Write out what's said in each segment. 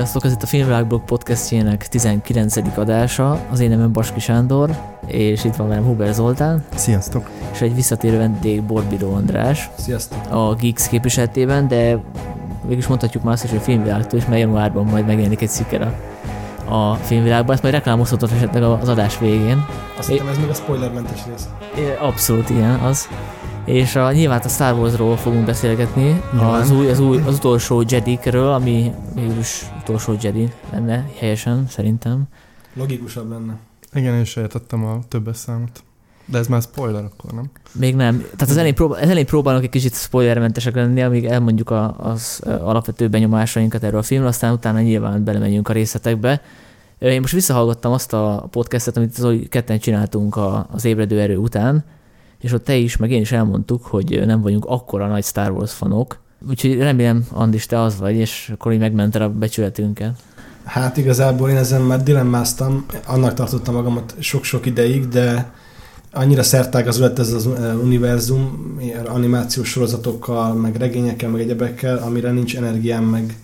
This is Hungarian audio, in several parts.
Sziasztok, ez itt a Filmvilágblog podcastjének 19. adása. Az én nevem Baski Sándor, és itt van velem Huber Zoltán. Sziasztok! És egy visszatérő vendég Borbidó András. Sziasztok! A Geeks képviseletében, de végülis mondhatjuk már azt is, hogy a filmvilágtól is, mert januárban majd megjelenik egy sziker a, a filmvilágban. Ezt majd reklámozhatod esetleg az adás végén. Azt hittem ez még a spoilermentes rész. Abszolút, igen, az. És a, nyilván a Star Wars-ról fogunk beszélgetni, az, új, az, új, az utolsó Jedi-ről, ami végülis utolsó Jedi lenne, helyesen, szerintem. Logikusabb lenne. Igen, én is értettem a többes számot. De ez már spoiler akkor, nem? Még nem. Tehát az elején, próbál, az elején próbálnak egy kicsit spoilermentesek lenni, amíg elmondjuk a, az alapvető benyomásainkat erről a filmről, aztán utána nyilván belemegyünk a részletekbe. Én most visszahallgattam azt a podcastet, amit az ketten csináltunk az ébredő erő után, és ott te is, meg én is elmondtuk, hogy nem vagyunk akkora nagy Star Wars fanok, úgyhogy remélem, Andis, te az vagy, és akkor így megmented a becsületünket. Hát igazából én ezen már dilemmáztam, annak tartottam magamat sok-sok ideig, de annyira szertágazó lett ez az univerzum, animációs sorozatokkal, meg regényekkel, meg egyebekkel, amire nincs energiám, meg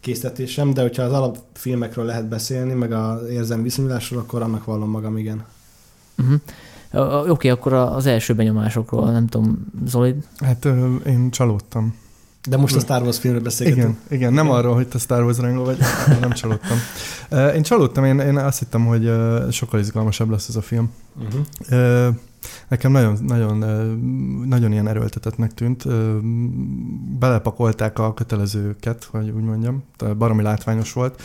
készítésem, de hogyha az alapfilmekről lehet beszélni, meg az érzelmi viszonyulásról, akkor annak vallom magam, igen. Uh-huh. Oké, okay, akkor az első benyomásokról, nem tudom, Zoli? Hát én csalódtam. De most a Star Wars filmről beszélgetünk. Igen, igen, nem igen. arról, hogy te Star Wars rajongó vagy, nem csalódtam. Én csalódtam, én, én azt hittem, hogy sokkal izgalmasabb lesz ez a film. Uh-huh. Nekem nagyon, nagyon, nagyon ilyen erőltetetnek tűnt. Belepakolták a kötelezőket, hogy úgy mondjam, baromi látványos volt,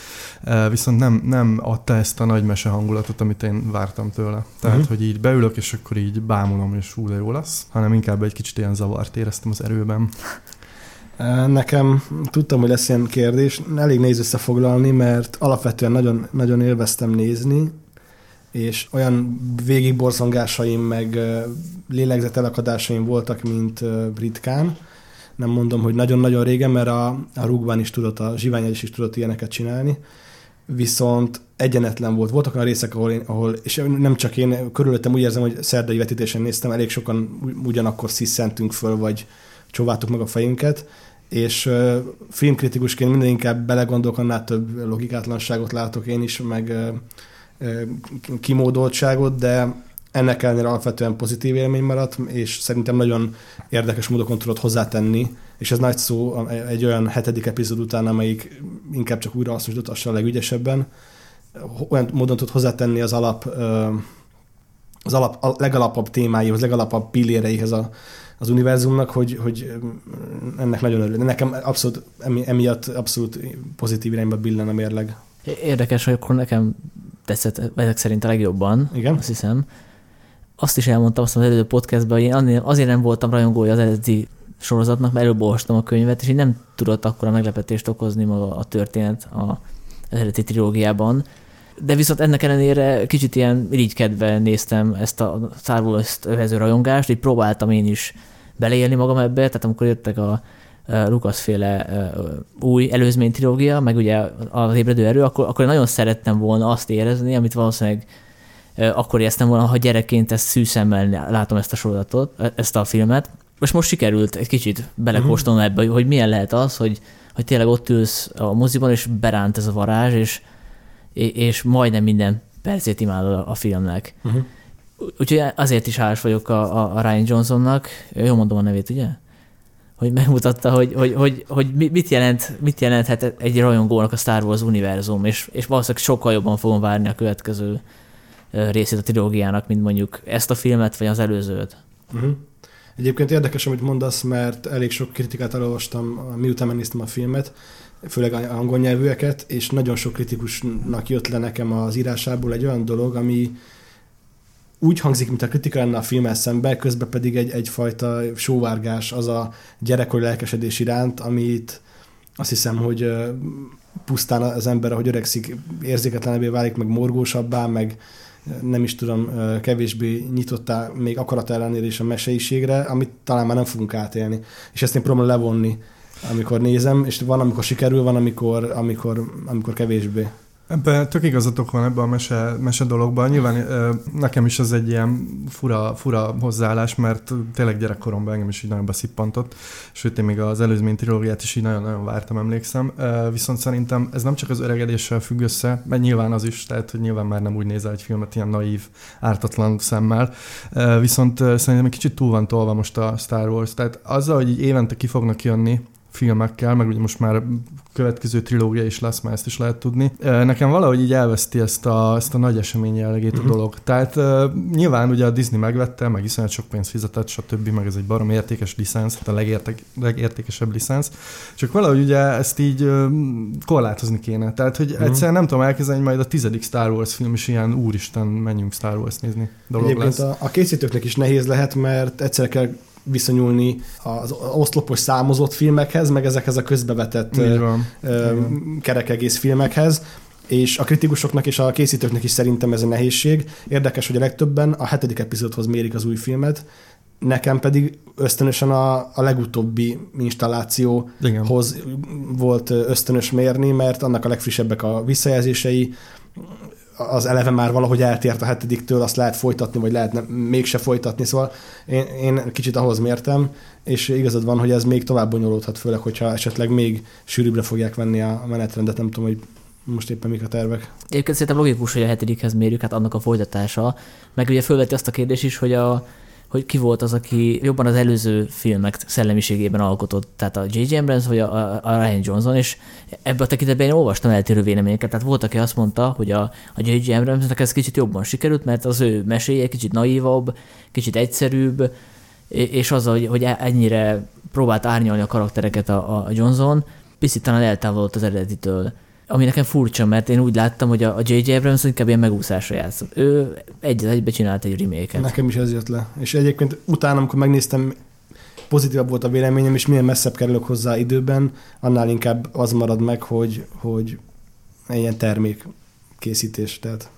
viszont nem, nem adta ezt a nagy mese hangulatot, amit én vártam tőle. Tehát, uh-huh. hogy így beülök, és akkor így bámulom, és de jó lesz, hanem inkább egy kicsit ilyen zavart éreztem az erőben. Nekem tudtam, hogy lesz ilyen kérdés, elég nehéz összefoglalni, mert alapvetően nagyon, nagyon élveztem nézni, és olyan végigborzongásaim, meg lélegzetelakadásaim voltak, mint ritkán. Nem mondom, hogy nagyon-nagyon régen, mert a, a rúgban is tudott, a zsiványel is, tudott ilyeneket csinálni. Viszont egyenetlen volt. Voltak olyan részek, ahol, én, ahol és nem csak én, körülöttem úgy érzem, hogy szerdai vetítésen néztem, elég sokan ugyanakkor sziszentünk föl, vagy csóváltuk meg a fejünket, és filmkritikusként minden inkább belegondolok, annál több logikátlanságot látok én is, meg kimódoltságot, de ennek ellenére alapvetően pozitív élmény maradt, és szerintem nagyon érdekes módokon tudott hozzátenni, és ez nagy szó egy olyan hetedik epizód után, amelyik inkább csak újra hasznosított a legügyesebben, olyan módon tud hozzátenni az alap, az alap, a legalapabb témáihoz, legalapabb pilléreihez a, az univerzumnak, hogy, hogy ennek nagyon örülök. Nekem abszolút, emiatt abszolút pozitív irányba billen a mérleg. Érdekes, hogy akkor nekem tetszett ezek szerint a legjobban, Igen? azt hiszem. Azt is elmondtam azt az előző podcastban, hogy én azért nem voltam rajongója az eredeti sorozatnak, mert előbb olvastam a könyvet, és így nem tudott akkor a meglepetést okozni maga a történet a eredeti trilógiában. De viszont ennek ellenére kicsit ilyen irigykedve néztem ezt a Star Wars-t övező rajongást, így próbáltam én is beleélni magam ebbe, tehát amikor jöttek a Lucas féle új előzmény trilógia, meg ugye az ébredő erő, akkor, akkor nagyon szerettem volna azt érezni, amit valószínűleg akkor éreztem volna, ha gyerekként ezt szűszemmel látom ezt a sorozatot, e, ezt a filmet. És most sikerült egy kicsit belekóstolni ebbe, hogy milyen lehet az, hogy, hogy tényleg ott ülsz a moziban, és beránt ez a varázs, és, és majdnem minden percét imádod a filmnek. Uh-huh. Úgyhogy azért is hálás vagyok a, a Ryan Johnsonnak. Jó mondom a nevét, ugye? Hogy megmutatta, hogy, hogy, hogy, hogy mit, jelent, mit jelenthet egy rajongónak a Star Wars univerzum, és, és valószínűleg sokkal jobban fogom várni a következő részét a trilógiának, mint mondjuk ezt a filmet, vagy az előzőt. Uh-huh. Egyébként érdekes, amit mondasz, mert elég sok kritikát elolvastam, miután megnéztem a filmet, főleg angol nyelvűeket, és nagyon sok kritikusnak jött le nekem az írásából egy olyan dolog, ami úgy hangzik, mint a kritika lenne a filmmel szemben, közben pedig egy, egyfajta sóvárgás az a gyerekkori lelkesedés iránt, amit azt hiszem, hogy pusztán az ember, ahogy öregszik, érzéketlenebbé válik, meg morgósabbá, meg nem is tudom, kevésbé nyitottá még akarat ellenére is a meseiségre, amit talán már nem fogunk átélni. És ezt én próbálom levonni, amikor nézem, és van, amikor sikerül, van, amikor, amikor, amikor kevésbé. Ebben tök igazatok van ebben a mese, mese dologban. Nyilván nekem is ez egy ilyen fura, fura hozzáállás, mert tényleg gyerekkoromban engem is így nagyon beszippantott, sőt én még az előzmény trilógiát is így nagyon-nagyon vártam, emlékszem. Viszont szerintem ez nem csak az öregedéssel függ össze, mert nyilván az is, tehát hogy nyilván már nem úgy nézel egy filmet ilyen naív, ártatlan szemmel. Viszont szerintem egy kicsit túl van tolva most a Star Wars. Tehát azzal, hogy így évente ki fognak jönni filmekkel, meg ugye most már következő trilógia is lesz, már ezt is lehet tudni. Nekem valahogy így elveszti ezt a, ezt a nagy esemény jellegét uh-huh. a mhm. dolog. Tehát nyilván ugye a Disney megvette, meg iszonyat sok pénzt fizetett, stb., meg ez egy barom értékes licensz, hát a legérték, legértékesebb licensz. Csak valahogy ugye ezt így korlátozni kéne. Tehát, hogy uh-huh. egyszerűen nem tudom elkezdeni, majd a tizedik Star Wars film is ilyen úristen, menjünk Star Wars nézni dolog Egyébként lesz. A, a készítőknek is nehéz lehet, mert egyszer kell viszonyulni az oszlopos számozott filmekhez, meg ezekhez a közbevetett kerekegész filmekhez, és a kritikusoknak és a készítőknek is szerintem ez a nehézség. Érdekes, hogy a legtöbben a hetedik epizódhoz mérik az új filmet, nekem pedig ösztönösen a, a legutóbbi installációhoz Igen. volt ösztönös mérni, mert annak a legfrissebbek a visszajelzései, az eleve már valahogy eltért a hetediktől, azt lehet folytatni, vagy lehet nem, mégse folytatni, szóval én, én kicsit ahhoz mértem, és igazad van, hogy ez még tovább bonyolódhat, főleg, hogyha esetleg még sűrűbbre fogják venni a menetrendet, nem tudom, hogy most éppen mik a tervek. Egyébként szerintem logikus, hogy a hetedikhez mérjük, hát annak a folytatása, meg ugye felveti azt a kérdést is, hogy a, hogy ki volt az, aki jobban az előző filmek szellemiségében alkotott, tehát a J.J. Abrams vagy a, a Ryan Johnson, és ebbe a tekintetben én olvastam eltérő véleményeket, tehát volt, aki azt mondta, hogy a, a J.J. Abramsnek ez kicsit jobban sikerült, mert az ő meséje kicsit naívabb, kicsit egyszerűbb, és az, hogy, hogy ennyire próbált árnyalni a karaktereket a, a Johnson, picit talán eltávolodott az eredetitől ami nekem furcsa, mert én úgy láttam, hogy a J.J. Abrams inkább ilyen megúszásra játszott. Ő egy egybe csinált egy remake Nekem is ez jött le. És egyébként utána, amikor megnéztem, pozitívabb volt a véleményem, és milyen messzebb kerülök hozzá időben, annál inkább az marad meg, hogy, hogy ilyen termék készítés. Tehát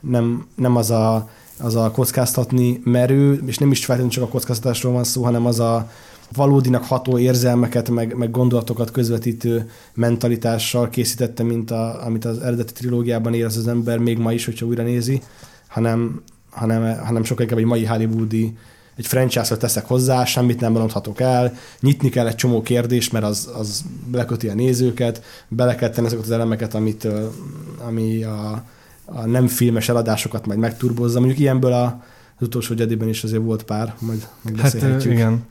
nem, nem az a, az a kockáztatni merő, és nem is feltétlenül csak a kockáztatásról van szó, hanem az a, valódinak ható érzelmeket, meg, meg gondolatokat közvetítő mentalitással készítette, mint a, amit az eredeti trilógiában érez az ember még ma is, hogyha újra nézi, hanem, hanem, hanem sokkal inkább egy mai hollywoodi egy franchise-ra teszek hozzá, semmit nem mondhatok el, nyitni kell egy csomó kérdést, mert az, az leköti a nézőket, bele kell tenni ezeket az elemeket, amit, ami a, a nem filmes eladásokat majd megturbozza. Mondjuk ilyenből a, az utolsó Jediben is azért volt pár, majd Hát igen.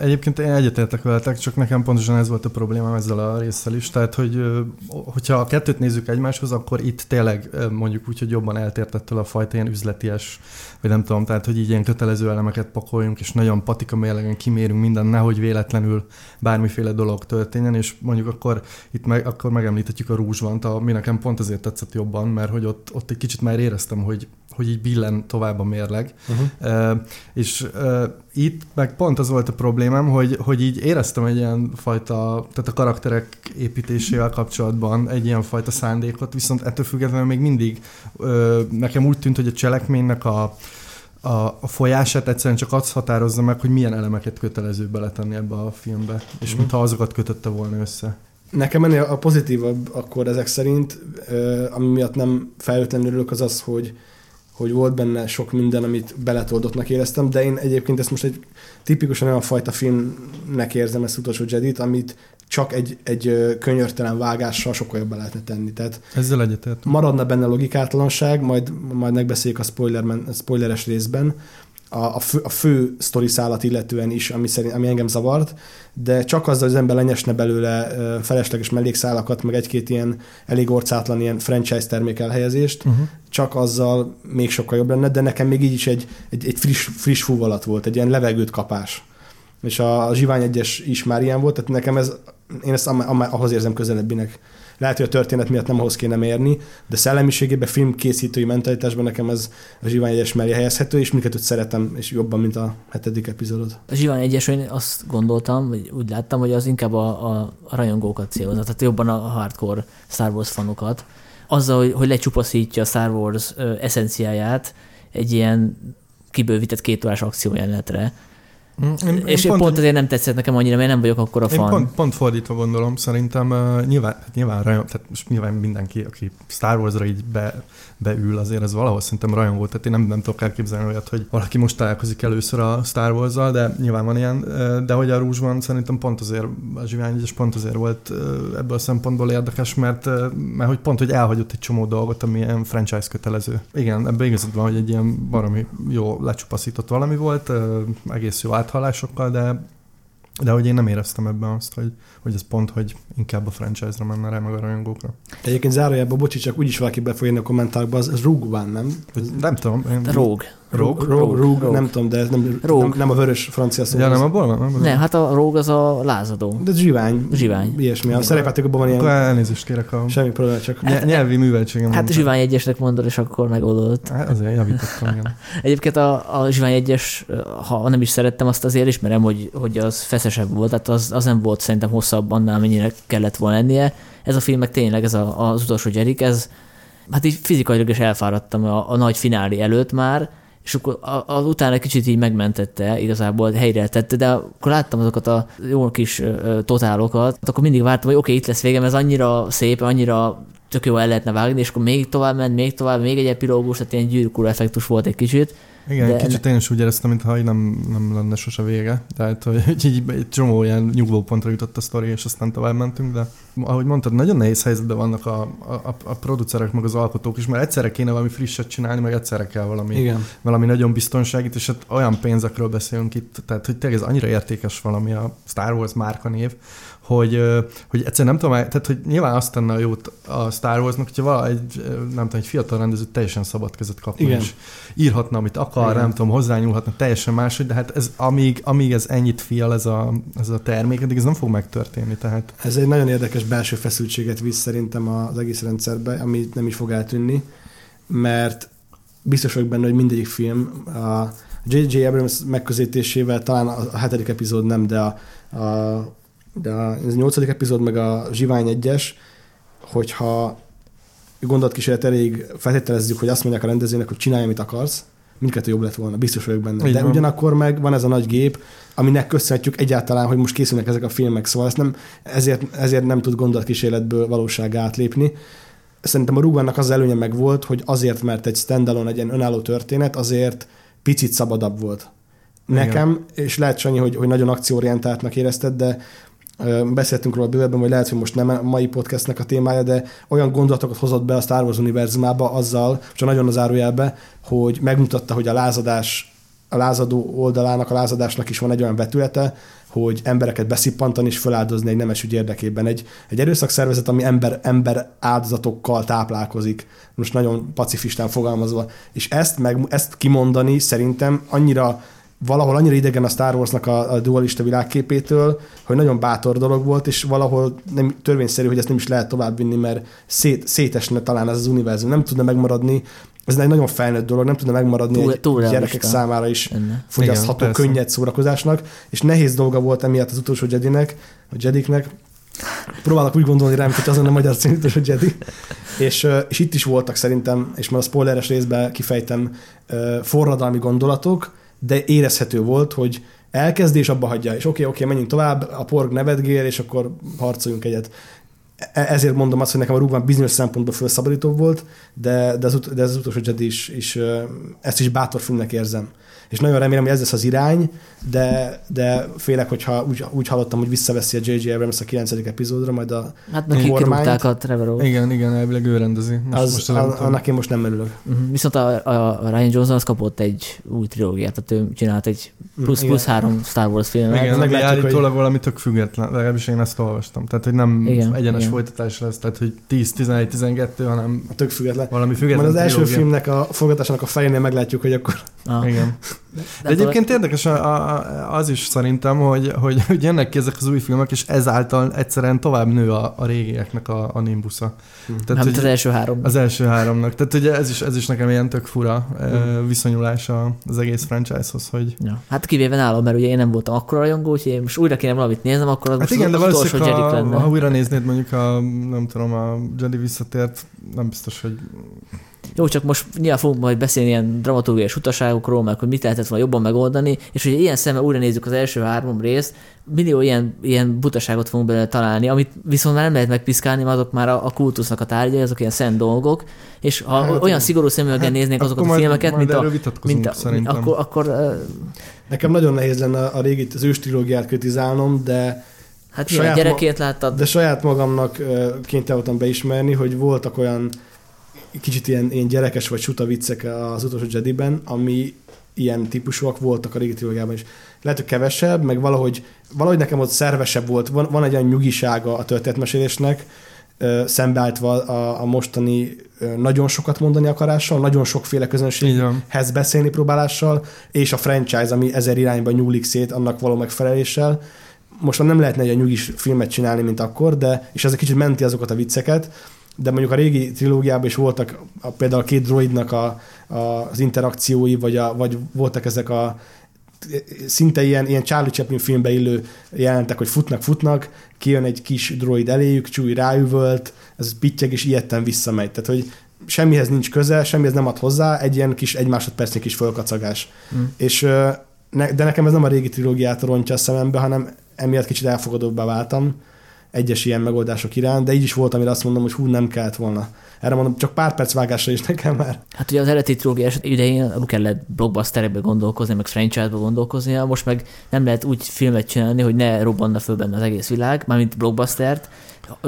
Egyébként én egyetértek veletek, csak nekem pontosan ez volt a problémám ezzel a résszel is. Tehát, hogy hogyha a kettőt nézzük egymáshoz, akkor itt tényleg mondjuk úgy, hogy jobban eltértettől a fajta ilyen üzleties, vagy nem tudom, tehát, hogy így ilyen kötelező elemeket pakoljunk, és nagyon patika mérlegen kimérünk minden, nehogy véletlenül bármiféle dolog történjen, és mondjuk akkor itt meg, akkor megemlíthetjük a rúzsvant, ami nekem pont azért tetszett jobban, mert hogy ott, ott egy kicsit már éreztem, hogy hogy így billen tovább a mérleg. Uh-huh. Uh, és uh, itt meg pont az volt a problémám, hogy, hogy így éreztem egy ilyen fajta, tehát a karakterek építésével kapcsolatban egy ilyen fajta szándékot, viszont ettől függetlenül még mindig uh, nekem úgy tűnt, hogy a cselekménynek a, a, a folyását egyszerűen csak azt határozza meg, hogy milyen elemeket kötelező beletenni ebbe a filmbe, és uh-huh. mintha azokat kötötte volna össze. Nekem ennél a pozitívabb akkor ezek szerint, ami miatt nem feltétlenül örülök, az az, hogy hogy volt benne sok minden, amit beletoldottnak éreztem, de én egyébként ezt most egy tipikusan olyan fajta filmnek érzem ezt utolsó Jedit, amit csak egy, egy könyörtelen vágással sokkal jobban lehetne tenni. Tehát Ezzel egyetért. Maradna benne logikátlanság, majd, majd megbeszéljük a spoiler, spoileres részben, a, a, fő, a fő sztori szállat illetően is, ami, szerint, ami engem zavart, de csak azzal, hogy az ember lenyesne belőle felesleges mellékszálakat, meg egy-két ilyen elég orcátlan ilyen franchise termék elhelyezést, uh-huh. csak azzal még sokkal jobb lenne, de nekem még így is egy, egy, egy friss, friss fúvalat volt, egy ilyen levegőt kapás. És a, a Zsivány egyes is már ilyen volt, tehát nekem ez, én ezt ahhoz érzem közelebbinek lehet, hogy a történet miatt nem ahhoz kéne mérni, de szellemiségében, filmkészítői mentalitásban nekem ez a Zsivány egyes mellé helyezhető, és mindkettőt szeretem, és jobban, mint a hetedik epizódot. A Zsivány egyes, én azt gondoltam, vagy úgy láttam, hogy az inkább a, a, a rajongókat célozza, tehát jobban a hardcore Star Wars fanokat. Azzal, hogy, hogy lecsupaszítja a Star Wars eszenciáját egy ilyen kibővített két órás akciójelenetre, Mm, Én, és én pont, ezért nem tetszett nekem annyira, mert nem vagyok akkor a Én fan. pont, pont fordítva gondolom, szerintem uh, nyilván, hát nyilván, rajong, tehát most nyilván mindenki, aki Star Wars-ra így be, beül, azért ez valahol szerintem rajongó, tehát én nem, nem tudok elképzelni olyat, hogy valaki most találkozik először a Star wars de nyilván van ilyen, de hogy a rúzsban szerintem pont azért, a Zsivány és pont azért volt ebből a szempontból érdekes, mert, mert hogy pont, hogy elhagyott egy csomó dolgot, ami ilyen franchise kötelező. Igen, ebben igazad van, hogy egy ilyen baromi jó lecsupaszított valami volt, egész jó áthallásokkal, de de hogy én nem éreztem ebben azt, hogy, hogy ez pont, hogy inkább a franchise-ra menne rá, meg a rajongókra. Egyébként zárójában, bocsi, csak úgyis valaki be fog írni a kommentárba, az, az Rogue One, nem? Nem tudom. Én... Rogue. Rogue? Rogue, Rogue, nem tudom, de ez nem, nem, nem a vörös francia szó. Ja, nem abból van? Nem, Nem, hát a Rogue az a lázadó. De zsivány. Zsivány. Ilyesmi. A szerepjátékokban van Akkor ilyen... elnézést kérek a Semmi probléma, csak... ny- nyelvi műveltségem. Hát. Zsivány egyesnek mondod, és akkor megoldott. Hát azért javítottam, igen. Egyébként a, a Zsivány egyes, ha nem is szerettem, azt azért ismerem, hogy, hogy az feszesebb volt, tehát az, az nem volt szerintem hosszabb annál, mennyire kellett volna lennie. Ez a film meg tényleg, ez a, az utolsó Jerik, ez hát így fizikailag is elfáradtam a, a nagy finálé előtt már, és akkor az utána kicsit így megmentette, igazából helyre tette, de akkor láttam azokat a jó kis totálokat, akkor mindig vártam, hogy oké, okay, itt lesz végem, ez annyira szép, annyira tök jó el lehetne vágni, és akkor még tovább ment, még tovább, még egy epilógus, tehát ilyen gyűrűkúra effektus volt egy kicsit. Igen, De- kicsit én is úgy éreztem, mintha nem, nem lenne sose vége. Tehát, hogy így, egy csomó ilyen nyugvó pontra jutott a sztori, és aztán tovább mentünk, de ahogy mondtad, nagyon nehéz helyzetben vannak a, a, a producerek, meg az alkotók is, mert egyszerre kéne valami frisset csinálni, meg egyszerre kell valami, Igen. valami nagyon biztonságit, és hát olyan pénzekről beszélünk itt, tehát hogy tényleg ez annyira értékes valami a Star Wars márkanév, hogy, hogy egyszerűen nem tudom, tehát hogy nyilván azt tenne a jót a Star Warsnak, hogyha vala egy, ö, nem tudom, egy fiatal rendező teljesen szabad kezet kapna, Igen. és írhatna, amit akar, Igen. nem tudom, hozzányúlhatna teljesen máshogy, de hát ez, amíg, amíg ez ennyit fial ez a, ez a termék, addig ez nem fog megtörténni, tehát Ez egy nagyon érdekes belső feszültséget visz szerintem az egész rendszerbe, ami nem is fog eltűnni, mert biztos vagyok benne, hogy mindegyik film a J.J. Abrams megközelítésével talán a hetedik epizód nem, de a, a, de a, ez a nyolcadik epizód meg a Zsivány egyes, hogyha gondolatkísérlet elég feltételezzük, hogy azt mondják a rendezőnek, hogy csinálj, amit akarsz, mindkettő jobb lett volna, biztos vagyok benne. Így De van. ugyanakkor meg van ez a nagy gép, aminek köszönhetjük egyáltalán, hogy most készülnek ezek a filmek, szóval ezt nem, ezért, ezért nem tud gondolatkísérletből valósággá átlépni. Szerintem a Rubannak az előnye meg volt, hogy azért, mert egy standalone, egy ilyen önálló történet, azért picit szabadabb volt. Igen. Nekem, és lehet Sanyi, hogy, hogy nagyon akcióorientáltnak érezted, de beszéltünk róla bővebben, vagy lehet, hogy most nem a mai podcastnek a témája, de olyan gondolatokat hozott be a Star Wars univerzumába azzal, csak nagyon az árujelbe, hogy megmutatta, hogy a lázadás, a lázadó oldalának, a lázadásnak is van egy olyan vetülete, hogy embereket beszippantani és feláldozni egy nemes ügy érdekében. Egy, egy erőszakszervezet, ami ember, ember áldozatokkal táplálkozik, most nagyon pacifistán fogalmazva. És ezt, meg, ezt kimondani szerintem annyira valahol annyira idegen a Star Warsnak a, a dualista világképétől, hogy nagyon bátor dolog volt, és valahol nem törvényszerű, hogy ezt nem is lehet továbbvinni, mert szét, szétesne talán ez az univerzum, nem tudna megmaradni, ez egy nagyon felnőtt dolog, nem tudna megmaradni Túl- egy túl gyerekek realista. számára is Enne. fogyasztható, Igen, könnyed szórakozásnak, és nehéz dolga volt emiatt az utolsó Jedinek, a Jediknek. Próbálok úgy gondolni rám, hogy azon a magyar cím utolsó Jedi. És, és itt is voltak szerintem, és már a spoileres részben kifejtem, forradalmi gondolatok, de érezhető volt, hogy elkezdi és abba hagyja, és oké, oké, menjünk tovább, a porg nevetgél, és akkor harcoljunk egyet. E- Ezért mondom azt, hogy nekem a rúgban bizonyos szempontból felszabadító volt, de, de, az, ut- de az utolsó Jedi is, is, ezt is bátor filmnek érzem. És nagyon remélem, hogy ez lesz az irány, de, de félek, hogyha úgy, úgy hallottam, hogy visszaveszi a J.J. Abrams a 9. epizódra, majd a, Hát meg A kormányt. a Trevorot. igen, igen, elvileg ő rendezi. Most, az, most az, az annak én most nem örülök. Mhm. Viszont a, a, a Ryan Johnson az kapott egy új trilógiát, tehát ő csinált egy plusz, Igen. plusz három Star Wars filmet. Igen, ami meglátjuk, hogy- állítólag valami tök független, legalábbis én ezt olvastam. Tehát, hogy nem Igen, egyenes igen. folytatás lesz, tehát, hogy 10, 11, 12, hanem Tök független. valami független Majd az első trilógia. filmnek a forgatásának a fejénél meglátjuk, hogy akkor Ah, Igen. De egyébként érdekes a, a, az is szerintem, hogy, hogy, hogy jönnek ki ezek az új filmek, és ezáltal egyszerűen tovább nő a, a régieknek a, a nimbusza. Tehát, Tehát, hogy az első három. az első háromnak. Tehát ugye ez is, ez is nekem ilyen tök fura mm. viszonyulás az egész franchise-hoz, hogy Ja. Hát kivéve nálam, mert ugye én nem voltam akkora rajongó, úgyhogy én most újra kéne valamit néznem, akkor az Hát most igen, de utolsó ha, lenne. ha újra néznéd mondjuk a, nem tudom, a Jedi visszatért, nem biztos, hogy jó, csak most nyilván fogunk majd beszélni ilyen dramaturgiai utaságokról, meg hogy mit lehetett volna jobban megoldani, és hogy ilyen szemmel újra nézzük az első három részt, millió ilyen, ilyen butaságot fogunk bele találni, amit viszont már nem lehet megpiszkálni, mert azok már a, a kultusznak a tárgyai, azok ilyen szent dolgok, és ha hát, olyan szigorú szemüveggel hát, néznék azokat a filmeket, majd mint a, mint a, szerintem. akkor, akkor Nekem nagyon nehéz lenne a régi, az ős trilógiát kritizálnom, de Hát saját gyerekként láttad. De saját magamnak kénytelen voltam beismerni, hogy voltak olyan kicsit ilyen, ilyen gyerekes vagy suta viccek az utolsó Jediben, ami ilyen típusúak voltak a régi trilógiában is. Lehet, hogy kevesebb, meg valahogy, valahogy nekem ott szervesebb volt. Van, van egy olyan nyugisága a történetmesélésnek, szembeálltva a, a mostani nagyon sokat mondani akarással, nagyon sokféle közönséghez beszélni próbálással, és a franchise, ami ezer irányba nyúlik szét, annak való megfeleléssel. Most már nem lehetne egy nyugis filmet csinálni, mint akkor, de és ez egy kicsit menti azokat a vicceket, de mondjuk a régi trilógiában is voltak a, például a két droidnak a, a, az interakciói, vagy, a, vagy voltak ezek a szinte ilyen, ilyen Charlie Chaplin filmbe illő jelentek, hogy futnak, futnak, kijön egy kis droid eléjük, csúly ráüvölt, ez pittyeg, és ilyetten visszamegy. Tehát, hogy semmihez nincs köze, semmihez nem ad hozzá, egy ilyen kis, egy másodpercnyi kis fölkacagás. Mm. És, de nekem ez nem a régi trilógiát rontja a szemembe, hanem emiatt kicsit elfogadóbbá váltam egyes ilyen megoldások iránt, de így is volt, amire azt mondom, hogy hú, nem kellett volna. Erre mondom, csak pár perc vágásra is nekem már. Hát ugye az eredeti trilógia idején nem kellett blockbusterekbe gondolkozni, meg franchise-ba gondolkozni, most meg nem lehet úgy filmet csinálni, hogy ne robbanna föl benne az egész világ, mármint blockbustert,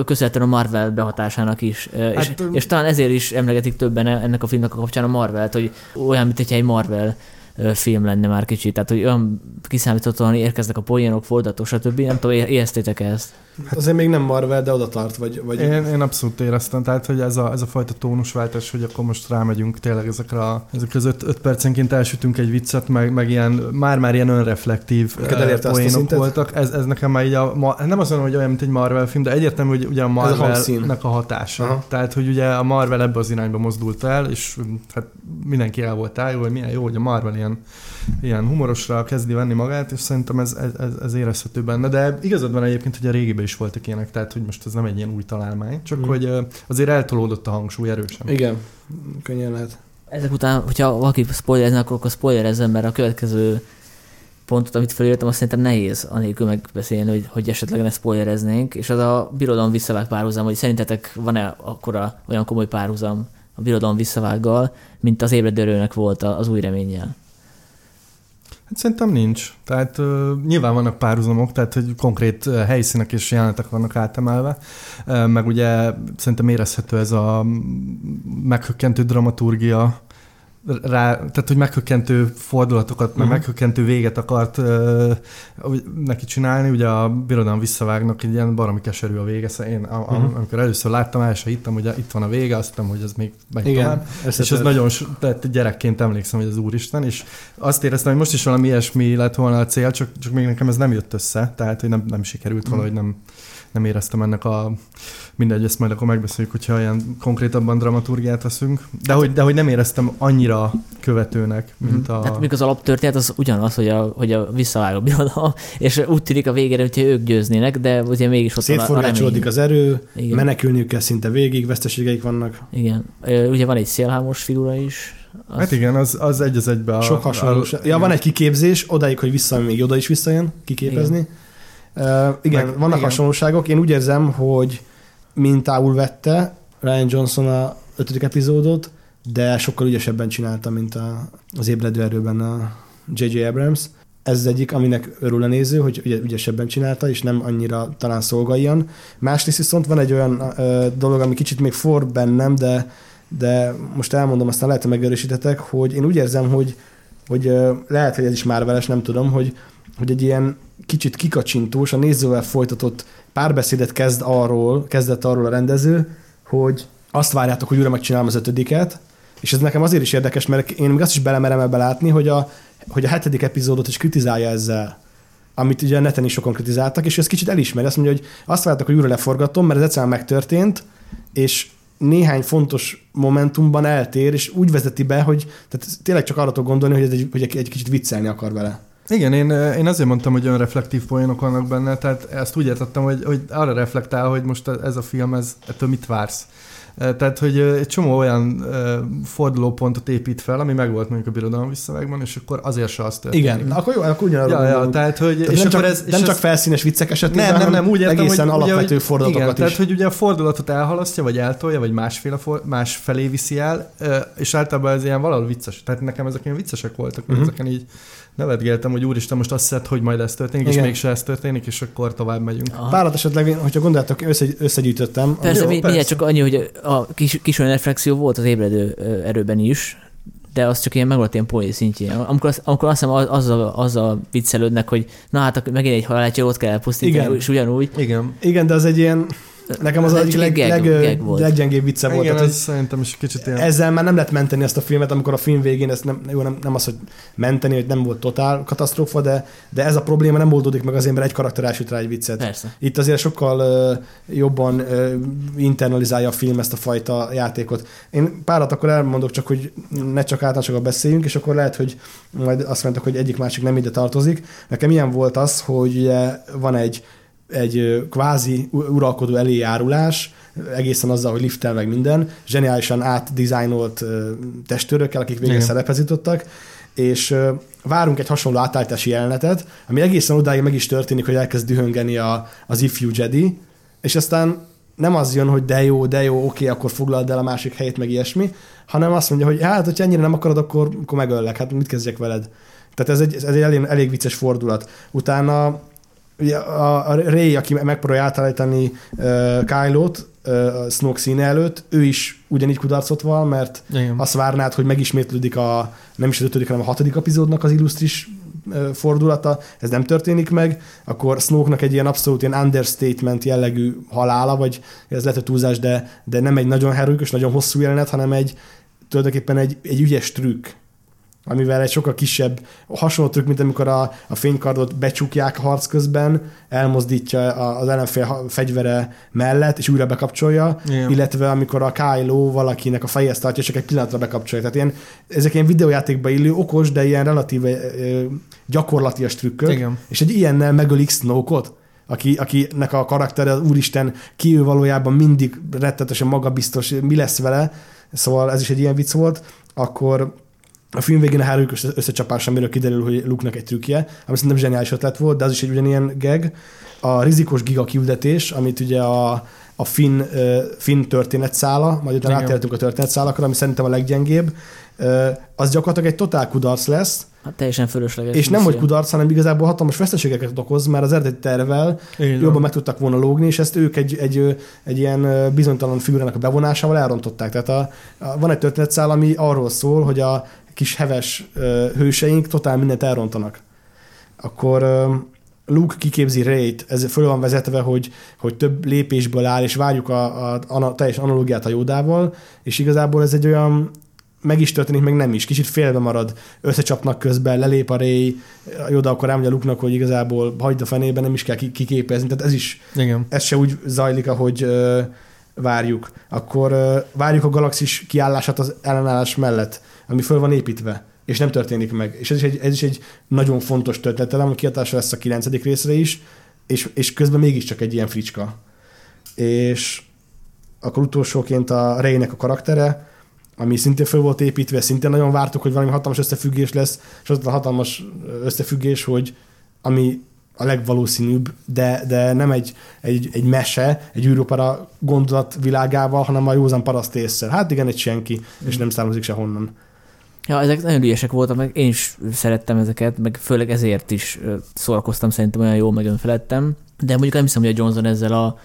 köszönhetően a Marvel behatásának is. Hát, és, és, talán ezért is emlegetik többen ennek a filmnek a kapcsán a Marvelt, hogy olyan, mint egy Marvel film lenne már kicsit, tehát hogy olyan kiszámíthatóan érkeznek a poénok, fordatok, stb. Nem tudom, éreztétek ezt? Hát azért még nem Marvel, de oda tart, vagy... vagy... Én, én abszolút éreztem, tehát hogy ez a, ez a fajta tónusváltás, hogy akkor most rámegyünk tényleg ezekre, a, ezekre az öt, öt percenként elsütünk egy viccet, meg, meg ilyen, már-már ilyen önreflektív poénok voltak. Ez, ez nekem már így a, ma, nem azt mondom, hogy olyan, mint egy Marvel film, de egyértelmű, hogy ugye a Marvelnek a, a hatása. Aha. Tehát, hogy ugye a Marvel ebbe az irányba mozdult el, és hát mindenki el volt tájó, hogy milyen jó, hogy a Marvel ilyen, ilyen humorosra kezdi venni magát, és szerintem ez, ez, ez érezhető benne. De igazad van egyébként, hogy a régiben is voltak ilyenek, tehát hogy most ez nem egy ilyen új találmány, csak mm. hogy azért eltolódott a hangsúly erősen. Igen, könnyen lehet. Ezek után, hogyha valaki spoilerezne, akkor, akkor spoilerezzen, mert a következő pontot, amit felírtam, azt szerintem nehéz anélkül megbeszélni, hogy, hogy esetleg ne spoilereznénk, és az a birodalom visszavág párhuzam, hogy szerintetek van-e akkora olyan komoly párhuzam a birodalom visszavággal, mint az ébredőrőnek volt az új reménnyel? Hát szerintem nincs. Tehát uh, nyilván vannak párhuzamok, tehát hogy konkrét uh, helyszínek és jelenetek vannak átemelve, uh, meg ugye szerintem érezhető ez a meghökkentő dramaturgia, rá, tehát hogy meghökkentő fordulatokat, uh-huh. meg mhm. meghökkentő véget akart uh, neki csinálni, ugye a birodalom visszavágnak, egy ilyen baromi keserű a vége, szóval én a, a, uh-huh. amikor először láttam, el sem hittem, hogy itt van a vége, azt hittem, hogy ez még megy Igen, tovább, és ez nagyon, tehát gyerekként emlékszem, hogy az Úristen, és azt éreztem, hogy most is valami ilyesmi lett volna a cél, csak, csak még nekem ez nem jött össze, tehát hogy nem, nem sikerült uh-huh. valahogy nem nem éreztem ennek a... Mindegy, ezt majd akkor megbeszéljük, hogyha ilyen konkrétabban dramaturgiát veszünk. De hogy, de hogy nem éreztem annyira követőnek, mint mhm. a... Hát még az alaptörténet az ugyanaz, hogy a, hogy a visszavág a birodalom, és úgy tűnik a végére, hogyha ők győznének, de ugye mégis ott a az erő, Igen. menekülniük kell szinte végig, veszteségeik vannak. Igen. Ugye van egy szélhámos figura is, az... Hát igen, az, az egy az egybe a... Sok hasonlóság. Ja, van egy kiképzés, odáig, hogy vissza, még oda is visszajön kiképezni. Igen. Uh, igen, Meg, vannak igen. hasonlóságok. Én úgy érzem, hogy mintául vette Ryan Johnson a ötödik epizódot, de sokkal ügyesebben csinálta, mint a, az ébredő erőben a J.J. Abrams. Ez az egyik, aminek örül a néző, hogy ügyesebben csinálta, és nem annyira talán szolgáljan. Másrészt viszont van egy olyan ö, dolog, ami kicsit még for bennem, de, de most elmondom, aztán lehet, hogy megerősítetek, hogy én úgy érzem, hogy, hogy ö, lehet, hogy ez is már veles, nem tudom, hogy, hogy egy ilyen kicsit kikacsintós, a nézővel folytatott párbeszédet kezd arról, kezdett arról a rendező, hogy azt várjátok, hogy újra megcsinálom az ötödiket, és ez nekem azért is érdekes, mert én még azt is belemerem ebbe látni, hogy a, hogy a hetedik epizódot is kritizálja ezzel amit ugye a neten is sokan kritizáltak, és ez kicsit elismeri. Azt mondja, hogy azt várjátok, hogy újra leforgatom, mert ez egyszerűen megtörtént, és néhány fontos momentumban eltér, és úgy vezeti be, hogy tehát tényleg csak arra tudok gondolni, hogy, egy, hogy egy kicsit viccelni akar vele. Igen, én, én azért mondtam, hogy reflektív poénok vannak benne, tehát ezt úgy értettem, hogy, hogy arra reflektál, hogy most ez a film, ez, ettől mit vársz. Tehát, hogy egy csomó olyan fordulópontot épít fel, ami megvolt mondjuk a birodalom visszavágban, és akkor azért se azt történik. Igen, akkor jó, akkor ugyanarról ja, ja, tehát, hogy, tehát és nem, csak, ez, és nem ez, csak felszínes viccek esetében, nem, nem, nem, úgy értem, egészen hogy, alapvető ugye, hogy, fordulatokat igen, is. Tehát, hogy ugye a fordulatot elhalasztja, vagy eltolja, vagy másféle for, más felé viszi el, és általában ez ilyen valahol vicces. Tehát nekem ezek ilyen viccesek voltak, uh-huh. ezeken így nevetgéltem, hogy úristen, most azt szed, hogy majd ez történik, Igen. és mégse ez történik, és akkor tovább megyünk. Aha. Párat esetleg, hogyha gondoljátok, össze, összegyűjtöttem. Persze, jó, mi, persze. csak annyi, hogy a kis, kis olyan reflexió volt az ébredő erőben is, de az csak ilyen megvolt ilyen poén szintjén. Amikor, amikor azt hiszem azzal, azzal viccelődnek, hogy na hát megint egy halálcsi ott kell elpusztítani, Igen. és ugyanúgy. Igen. Igen, de az egy ilyen Nekem az, az egyik leg, leg, leg, leggyengébb vicce volt. Igen, tehát, ez szerintem is kicsit ilyen... Ezzel már nem lehet menteni ezt a filmet, amikor a film végén, ezt nem, jó, nem, nem az, hogy menteni, hogy nem volt totál katasztrófa, de, de ez a probléma nem oldódik meg azért, mert egy karakter elsüt rá egy viccet. Persze. Itt azért sokkal uh, jobban uh, internalizálja a film ezt a fajta játékot. Én párat akkor elmondok csak, hogy ne csak általánosan beszéljünk, és akkor lehet, hogy majd azt mondtak, hogy egyik-másik nem ide tartozik. Nekem ilyen volt az, hogy van egy egy kvázi uralkodó eléjárulás, egészen azzal, hogy liftel meg minden, zseniálisan átdizájnolt testőrökkel, akik végre szerephez jutottak, és várunk egy hasonló átállítási jelenetet, ami egészen odáig meg is történik, hogy elkezd dühöngeni a, az ifjú Jedi, és aztán nem az jön, hogy de jó, de jó, oké, akkor foglald el a másik helyét, meg ilyesmi, hanem azt mondja, hogy hát, hogyha ennyire nem akarod, akkor, akkor megöllek, hát mit kezdjek veled? Tehát ez egy, ez egy elég, elég vicces fordulat. Utána ugye a, a Ray, aki megpróbálja átállítani uh, Kylo-t uh, Snoke színe előtt, ő is ugyanígy kudarcot van, mert Igen. azt várnád, hogy megismétlődik a nem is az ötödik, hanem a hatodik epizódnak az illusztris uh, fordulata, ez nem történik meg, akkor Snoke-nak egy ilyen abszolút ilyen understatement jellegű halála, vagy ez lehet a túlzás, de, de nem egy nagyon heroikus, nagyon hosszú jelenet, hanem egy tulajdonképpen egy, egy ügyes trükk, amivel egy sokkal kisebb, hasonló trükk, mint amikor a, a fénykardot becsukják a harc közben, elmozdítja az ellenfél fegyvere mellett, és újra bekapcsolja, Igen. illetve amikor a Kylo valakinek a fejhez tartja, csak egy pillanatra bekapcsolja. Tehát ilyen, ezek ilyen videójátékba illő, okos, de ilyen relatíve gyakorlatias trükkök, Igen. és egy ilyennel megölik Snoke-ot, aki, akinek a karaktere az úristen, ki ő valójában mindig rettetesen magabiztos, mi lesz vele, szóval ez is egy ilyen vicc volt, akkor a film végén a három összecsapás, amiről kiderül, hogy Luke-nak egy trükkje, ami szerintem zseniális ötlet volt, de az is egy ugyanilyen gag. A rizikos giga küldetés, amit ugye a, a Finn, uh, Finn történetszála, majd utána átértünk a történetszálakra, ami szerintem a leggyengébb, uh, az gyakorlatilag egy totál kudarc lesz, Hát teljesen fölösleges. És nem, hogy kudarc, hanem igazából hatalmas veszteségeket okoz, mert az eredeti tervel Igen. jobban meg tudtak volna lógni, és ezt ők egy, egy, egy ilyen bizonytalan figurának a bevonásával elrontották. Tehát a, a, van egy történetszál, ami arról szól, hogy a kis heves hőseink totál mindent elrontanak. Akkor Luke kiképzi Ray-t, ez föl van vezetve, hogy, hogy több lépésből áll, és várjuk a, a, a teljes analógiát a Jódával, és igazából ez egy olyan meg is történik, meg nem is. Kicsit félbe marad, összecsapnak közben, lelép a Ray, a Yoda akkor elmondja Luke-nak, hogy igazából hagyd a fenében, nem is kell kiképezni. Tehát ez is, Igen. ez se úgy zajlik, ahogy uh, várjuk. Akkor uh, várjuk a galaxis kiállását az ellenállás mellett ami föl van építve, és nem történik meg. És ez is egy, ez is egy nagyon fontos történetelem, hogy kiadása lesz a kilencedik részre is, és, és közben mégiscsak egy ilyen fricska. És akkor utolsóként a Reynek a karaktere, ami szintén föl volt építve, szintén nagyon vártuk, hogy valami hatalmas összefüggés lesz, és az a hatalmas összefüggés, hogy ami a legvalószínűbb, de, de nem egy, egy, egy mese, egy űropera gondolat világával, hanem a józan paraszt észre. Hát igen, egy senki, és nem származik sehonnan. Ja, ezek nagyon ügyesek voltak, meg én is szerettem ezeket, meg főleg ezért is szórakoztam, szerintem olyan jó, meg önfeledtem. De mondjuk nem hiszem, hogy a Johnson ezzel a,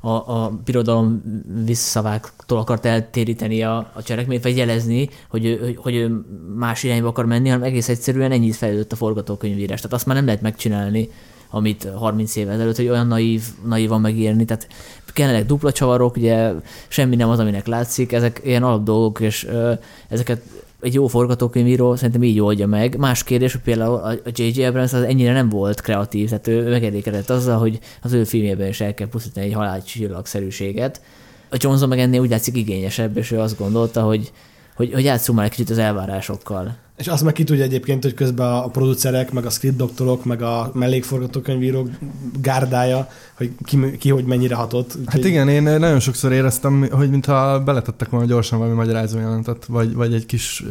a, a birodalom visszavágtól akart eltéríteni a, a cselekményt, vagy jelezni, hogy, hogy, hogy más irányba akar menni, hanem egész egyszerűen ennyit fejlődött a forgatókönyvírás. Tehát azt már nem lehet megcsinálni, amit 30 évvel ezelőtt, hogy olyan naív, naívan megírni. Tehát kellenek dupla csavarok, ugye semmi nem az, aminek látszik, ezek ilyen alapdolgok, és ö, ezeket egy jó forgatókönyvíró szerintem így oldja meg. Más kérdés, hogy például a J.J. Abrams az ennyire nem volt kreatív, tehát ő megelékedett azzal, hogy az ő filmjében is el kell pusztítani egy halálcsillagszerűséget. A Johnson meg ennél úgy látszik igényesebb, és ő azt gondolta, hogy, hogy, hogy játszunk már egy kicsit az elvárásokkal. És azt meg ki tudja egyébként, hogy közben a producerek, meg a script doktorok, meg a mellékforgatókönyvírók gárdája, hogy ki, ki hogy mennyire hatott. Hát igen, én nagyon sokszor éreztem, hogy mintha beletettek volna gyorsan valami magyarázó jelentet, vagy, vagy egy kis,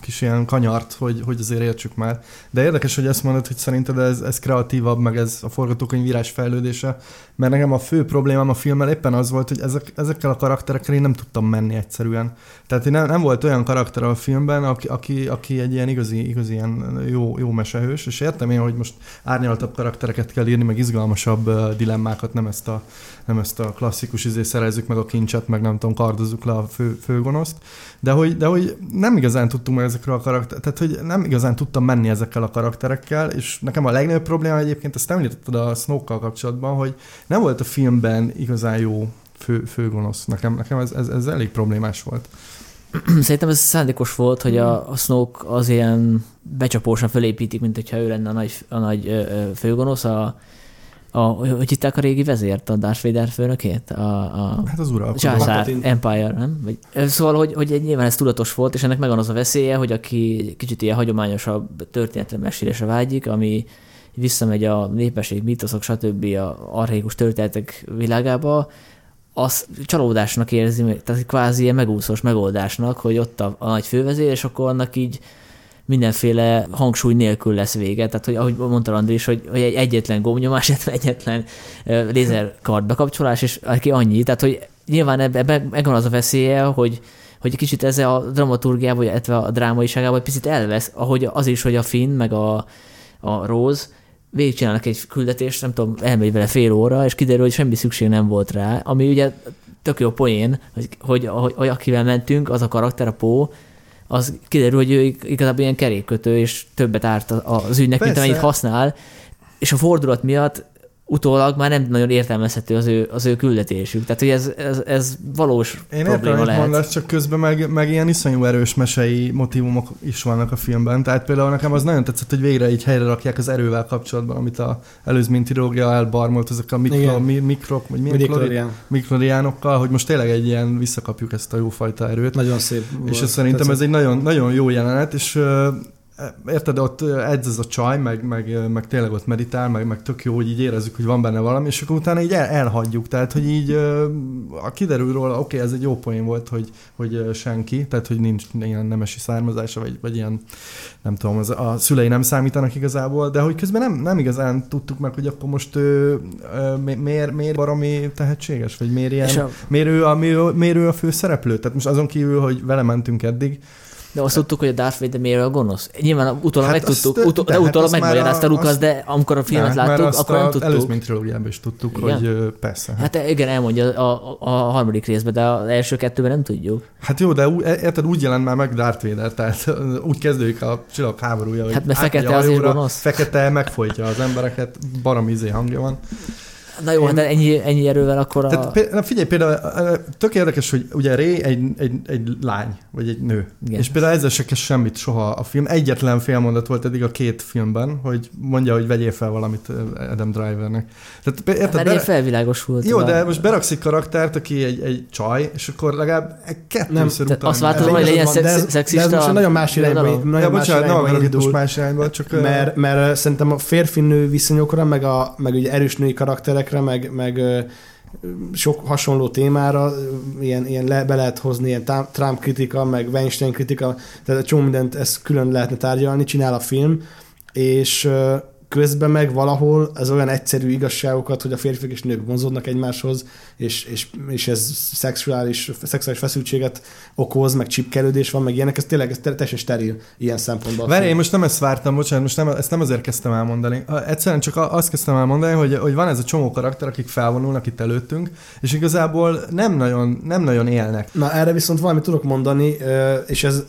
kis ilyen kanyart, hogy, hogy azért értsük már. De érdekes, hogy ezt mondod, hogy szerinted ez, ez kreatívabb, meg ez a forgatókönyvírás fejlődése, mert nekem a fő problémám a filmmel éppen az volt, hogy ezek, ezekkel a karakterekkel én nem tudtam menni egyszerűen. Tehát nem, nem volt olyan karakter a filmben, aki, aki, aki egy ilyen igazi, igazi ilyen jó, jó mesehős, és értem én, hogy most árnyaltabb karaktereket kell írni, meg izgalmasabb dilemmákat, nem ezt a, nem ezt a klasszikus izé szerezzük meg a kincset, meg nem tudom, kardozzuk le a fő, főgonoszt, de hogy, de hogy nem igazán tudtunk meg ezekről a karakter, tehát hogy nem igazán tudtam menni ezekkel a karakterekkel, és nekem a legnagyobb probléma egyébként, ezt említetted a Snoke-kal kapcsolatban, hogy nem volt a filmben igazán jó fő, főgonosz. Nekem, nekem ez, ez, ez elég problémás volt. Szerintem ez szándékos volt, hogy a, a Snoke az ilyen becsapósan fölépítik, mint hogyha ő lenne a nagy, a nagy ö, ö, főgonosz, a, a, hogy hitták a régi vezért, a Darth Vader főnökét? A, a hát az uralkodó. Császár, Empire, nem? Vagy, szóval, hogy, hogy nyilván ez tudatos volt, és ennek megvan az a veszélye, hogy aki kicsit ilyen hagyományosabb történetre mesélésre vágyik, ami visszamegy a népesség, mítoszok, stb. a archaikus történetek világába, az csalódásnak érzi, tehát kvázi ilyen megúszós megoldásnak, hogy ott a, a nagy fővezér, és akkor annak így mindenféle hangsúly nélkül lesz vége. Tehát, hogy ahogy mondta Andris, hogy, hogy egy egyetlen gombnyomás, egyetlen lézerkard bekapcsolás, és aki annyi. Tehát, hogy nyilván ebben megvan az a veszélye, hogy hogy kicsit ez a dramaturgiában, vagy a drámaiságában egy picit elvesz, ahogy az is, hogy a Finn, meg a, a Rose végigcsinálnak egy küldetést, nem tudom, elmegy vele fél óra, és kiderül, hogy semmi szükség nem volt rá, ami ugye tök jó poén, hogy, hogy, hogy, hogy akivel mentünk, az a karakter, a Pó, az kiderül, hogy ő igazából ilyen kerékkötő, és többet árt az ügynek, Persze. mint amennyit használ, és a fordulat miatt utólag már nem nagyon értelmezhető az ő, az ő küldetésük. Tehát, hogy ez, ez, ez valós Én probléma értem, lehet. Mondasz, csak közben meg, meg ilyen iszonyú erős mesei motivumok is vannak a filmben. Tehát például nekem az nagyon tetszett, hogy végre így helyre rakják az erővel kapcsolatban, amit a előzmény trilógia elbarmolt, ezek a mikro, mi, mikrok, vagy milyen hogy most tényleg egy ilyen visszakapjuk ezt a jófajta erőt. Nagyon szép. És ez szerintem tetszett. ez egy nagyon, nagyon jó jelenet, és érted, ott edz ez a csaj, meg, meg, meg tényleg ott meditál, meg, meg tök jó, hogy így érezzük, hogy van benne valami, és akkor utána így el, elhagyjuk, tehát, hogy így a kiderül róla, oké, okay, ez egy jó poén volt, hogy, hogy senki, tehát, hogy nincs ilyen nemesi származása, vagy, vagy ilyen, nem tudom, az, a szülei nem számítanak igazából, de hogy közben nem, nem igazán tudtuk meg, hogy akkor most ő, miért, miért baromi tehetséges, vagy miért, ilyen, a... miért, ő a, miért ő a fő szereplő, tehát most azon kívül, hogy vele mentünk eddig, de azt tudtuk, hogy a Darth Vader miért a gonosz. Nyilván utólag hát megtudtuk, utó, de, de utólag hát megmagyarázta Lucas, de amikor a filmet ne, láttuk, akkor nem tudtuk. Előzmény trilógiában is tudtuk, igen? hogy persze. Hát. hát igen, elmondja a, a, a harmadik részben, de az első kettőben nem tudjuk. Hát jó, de e- érted, úgy jelent már meg Darth Vader, tehát úgy kezdődik a csillag háborúja, Hát mert fekete az gonosz. Fekete megfolytja az embereket, barom izé hangja van. Na jó, Én... de ennyi, ennyi erővel akkor a... Tehát, például, figyelj, például tök érdekes, hogy ugye Ré egy, egy, egy lány, vagy egy nő. Igen. És például ezzel se semmit soha a film. Egyetlen félmondat volt eddig a két filmben, hogy mondja, hogy vegyél fel valamit Adam Drivernek. Tehát, érted, Mert be... volt. Jó, de most beraksz egy karaktert, aki egy, egy csaj, és akkor legalább kettőször utána. Azt vártam, hogy legyen szexista. De ez most nagyon más irányba. Nagyon más irányba nem akarok most más irányba, csak... Mert, mert szerintem a férfi-nő viszonyokra, meg, a, meg ugye erős női karakterek filmekre, meg, meg sok hasonló témára, ilyen, ilyen le, be lehet hozni, ilyen Trump kritika, meg Weinstein kritika, tehát csomó mindent ezt külön lehetne tárgyalni, csinál a film, és közben meg valahol ez olyan egyszerű igazságokat, hogy a férfiak és nők vonzódnak egymáshoz, és, és, és ez szexuális, szexuális feszültséget okoz, meg csipkelődés van, meg ilyenek, ez tényleg ez teljesen steril ilyen szempontból. Várj, én most nem ezt vártam, bocsánat, most nem, ezt nem azért kezdtem elmondani. Egyszerűen csak azt kezdtem elmondani, hogy, hogy van ez a csomó karakter, akik felvonulnak itt előttünk, és igazából nem nagyon, nem nagyon élnek. Na erre viszont valamit tudok mondani, és ez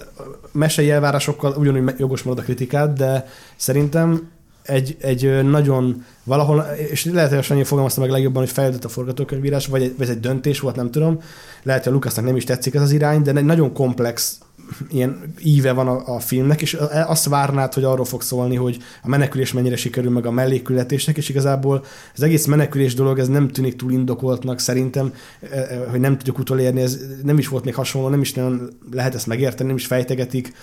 mesei elvárásokkal ugyanúgy jogos marad a kritikát, de szerintem egy, egy nagyon valahol, és lehet, hogy a Sanyi fogalmazta meg legjobban, hogy fejlődött a forgatókönyvírás, vagy vagy egy döntés volt, nem tudom. Lehet, hogy a Lukasznak nem is tetszik ez az irány, de egy nagyon komplex ilyen íve van a, a filmnek, és azt várnád, hogy arról fog szólni, hogy a menekülés mennyire sikerül meg a mellékületésnek, és igazából az egész menekülés dolog, ez nem tűnik túl indokoltnak szerintem, hogy nem tudjuk utolérni, ez nem is volt még hasonló, nem is nagyon lehet ezt megérteni, nem is fejtegetik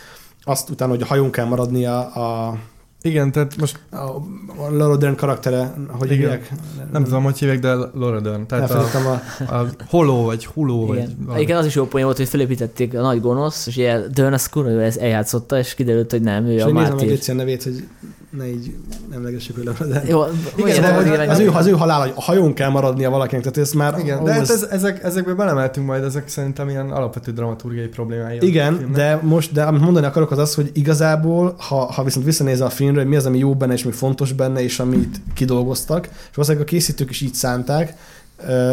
azt utána, hogy a hajón kell maradnia a, Igen, tehát most a, a Laura Dern karaktere, hogy Igen. hívják? nem tudom, hogy hívják, de Laura Dern. Tehát a, a, a Holó, vagy Huló, vagy Igen. valami. Igen, az is jó poén volt, hogy felépítették a nagy gonosz, és ilyen Dörn az kurva ez eljátszotta, és kiderült, hogy nem, ő és a hogy nézem meg mártír. nevét, hogy ne így emlegessük őle, de... Jó, Igen, de hogy az, az, ő, az ő halál, hogy a hajón kell maradnia valakinek, tehát ez már... Igen, ó, de hát ez- ez, ezek, ezekbe belemeltünk majd, ezek szerintem ilyen alapvető dramaturgiai problémái. a Igen, de most, de amit mondani akarok az az, hogy igazából, ha, ha viszont visszanézel a filmre, hogy mi az, ami jó benne, és mi fontos benne, és amit kidolgoztak, és valószínűleg a készítők is így szánták,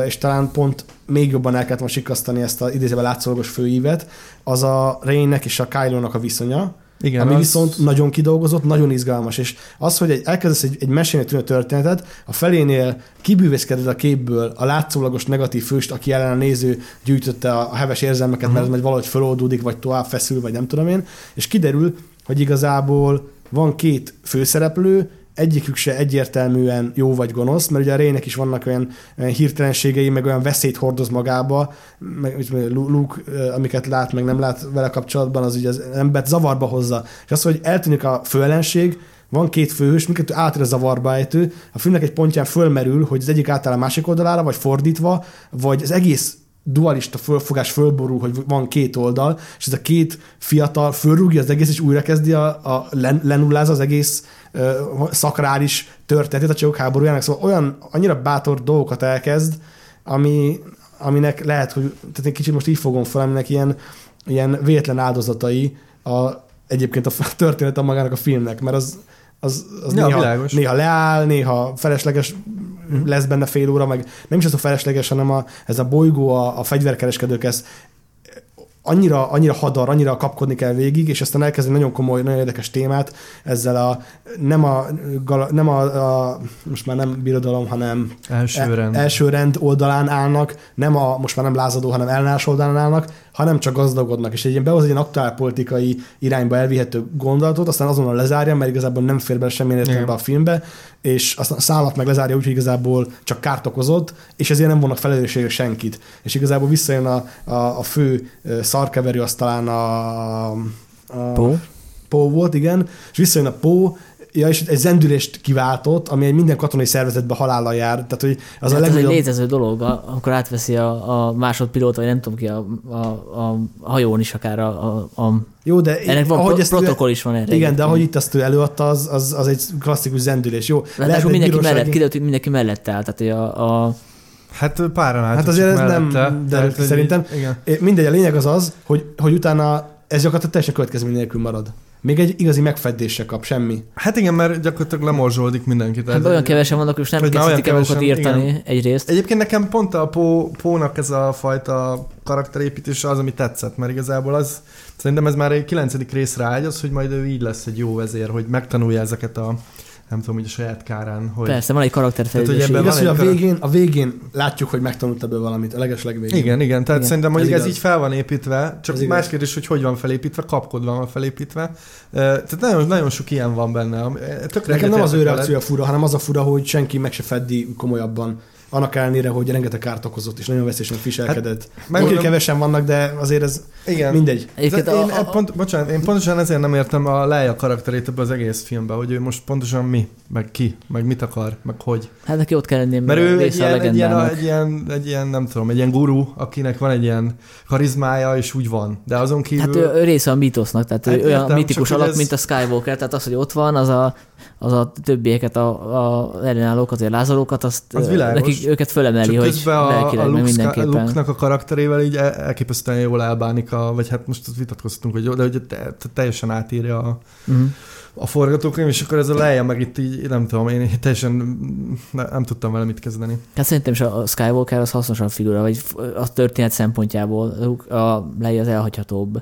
és talán pont még jobban el kellett volna sikasztani ezt az idézőben látszólagos főívet, az a Raynek és a Kylo-nak a viszonya, Igen, ami az- viszont nagyon kidolgozott, nagyon izgalmas, és az, hogy egy, elkezdesz egy, egy mesélni tűnő történetet, a felénél kibűvészkeded a képből a látszólagos negatív főst, aki ellen a néző gyűjtötte a, a heves érzelmeket, uh-huh. mert ez majd valahogy feloldódik, vagy tovább feszül, vagy nem tudom én, és kiderül, hogy igazából van két főszereplő, egyikük se egyértelműen jó vagy gonosz, mert ugye a Rének is vannak olyan, olyan hirtelenségei, meg olyan veszélyt hordoz magába, meg Luke, amiket lát, meg nem lát vele kapcsolatban, az ugye az embert zavarba hozza. És az, hogy eltűnik a főellenség, van két főhős, mindkettő átére zavarba ejtő, a filmnek egy pontján fölmerül, hogy az egyik átáll a másik oldalára, vagy fordítva, vagy az egész dualista fölfogás fölborul, hogy van két oldal, és ez a két fiatal fölrúgja az egész, és újra kezdi a, a len, lenullázza az egész ö, szakrális történetet a csillagok háborújának, szóval olyan annyira bátor dolgokat elkezd, ami, aminek lehet, hogy tehát egy kicsit most így fogom fel, aminek ilyen, ilyen véletlen áldozatai a, egyébként a történet a magának a filmnek, mert az, az, az Ja, néha, világos. néha leáll, néha felesleges lesz benne fél óra, meg nem is az a felesleges, hanem a, ez a bolygó, a, a fegyverkereskedők, ez annyira, annyira hadar, annyira kapkodni kell végig, és aztán elkezdi nagyon komoly, nagyon érdekes témát ezzel a nem a, nem a, a most már nem birodalom, hanem első rend. E- első rend oldalán állnak, nem a most már nem lázadó, hanem ellenállás oldalán állnak, hanem csak gazdagodnak. És egy ilyen behoz egy ilyen aktuálpolitikai irányba elvihető gondolatot, aztán azonnal lezárja, mert igazából nem fér bele semmilyen értelembe Igen. a filmbe, és aztán a szállat meg lezárja úgy, hogy igazából csak kárt okozott, és ezért nem vonnak felelősségre senkit. És igazából visszajön a, a, a fő szarkeverő, az talán a, a Pó? Pó volt, igen, és visszajön a Pó, ja, és egy zendülést kiváltott, ami egy minden katonai szervezetben halállal jár. Tehát, hogy az Az, a hát ez egy legnagyobb... létező dolog, a- amikor átveszi a, a másodpilóta, vagy nem tudom ki, a, a, a hajón is akár a, a, a Jó, de ennek van ahogy pro, ezt protokoll is van erre. Igen, de ahogy itt ezt ő előadta, az, az, az egy klasszikus zendülés. Jó, Lehet, akkor egy mindenki bírósági- mellett, kiderült, hogy mindenki mellett áll, tehát hogy a, a Hát páran álltak Hát azért ez nem derült tehát, ki hogy szerintem. így- Igen. Mindegy, a lényeg az az, hogy, hogy utána ez gyakorlatilag teljesen következmény nélkül marad. Még egy igazi megfedés se kap, semmi. Hát igen, mert gyakorlatilag lemorzsolódik mindenki. tehát- hát olyan kevesen vannak, hogy most nem kezdhetik el kevesen, írtani igen. egyrészt. Egyébként nekem pont a Pó, Pónak ez a fajta karakterépítése az, ami tetszett, mert igazából az, szerintem ez már egy kilencedik részre ágyaz, hogy majd ő így lesz egy jó vezér, hogy megtanulja ezeket a, nem tudom, hogy a saját kárán, hogy... Persze, van egy karakterfejlődés. Tehát, hogy ebben Igaz, hogy a végén, a végén látjuk, hogy megtanult ebből valamit, a legesleg végén. Igen, igen, tehát Igen. szerintem mondjuk Ez ez, így fel van építve, csak Ez más igaz. kérdés, hogy hogy van felépítve, kapkodva van felépítve. Tehát nagyon, nagyon sok ilyen van benne. Tökre Nekem nem az ő reakciója fura, hanem az a fura, hogy senki meg se feddi komolyabban. Annak ellenére, hogy rengeteg kárt okozott, és nagyon veszélyesen viselkedett. Hát, meg- Meg kevesen vannak, de azért ez Igen. mindegy. Egyébként én, a, a, pont, bocsánat, én pontosan ezért nem értem a Leia karakterét ebbe az egész filmbe, hogy ő most pontosan mi, meg ki, meg mit akar, meg hogy. hát neki ott kell lennie, Mert ő egy ilyen, egy, ilyen, egy, ilyen, egy ilyen, nem tudom, egy ilyen guru, akinek van egy ilyen karizmája, és úgy van. De azon kívül... Hát ő, ő része a mítosznak, tehát ő Hát olyan értem, mitikus alak, ez- mint a Skywalker, tehát az, hogy ott van, az a, az a többieket, a, a ellenállókat, vagy lázadókat, azt Az világos. nekik, őket fölemeli, Csak hogy a, a Luke, mindenképpen. Luke-nak a karakterével így el- elképesztően jól elbánik, a, vagy hát most vitatkoztunk, hogy jó, de hogy te, te, teljesen átírja a, Uh-huh. a forgatókönyv, és akkor ez a Leia meg itt így, nem tudom, én teljesen nem, nem tudtam vele mit kezdeni. Hát szerintem is a Skywalker az hasznosabb figura, vagy a történet szempontjából a Leia az elhagyhatóbb.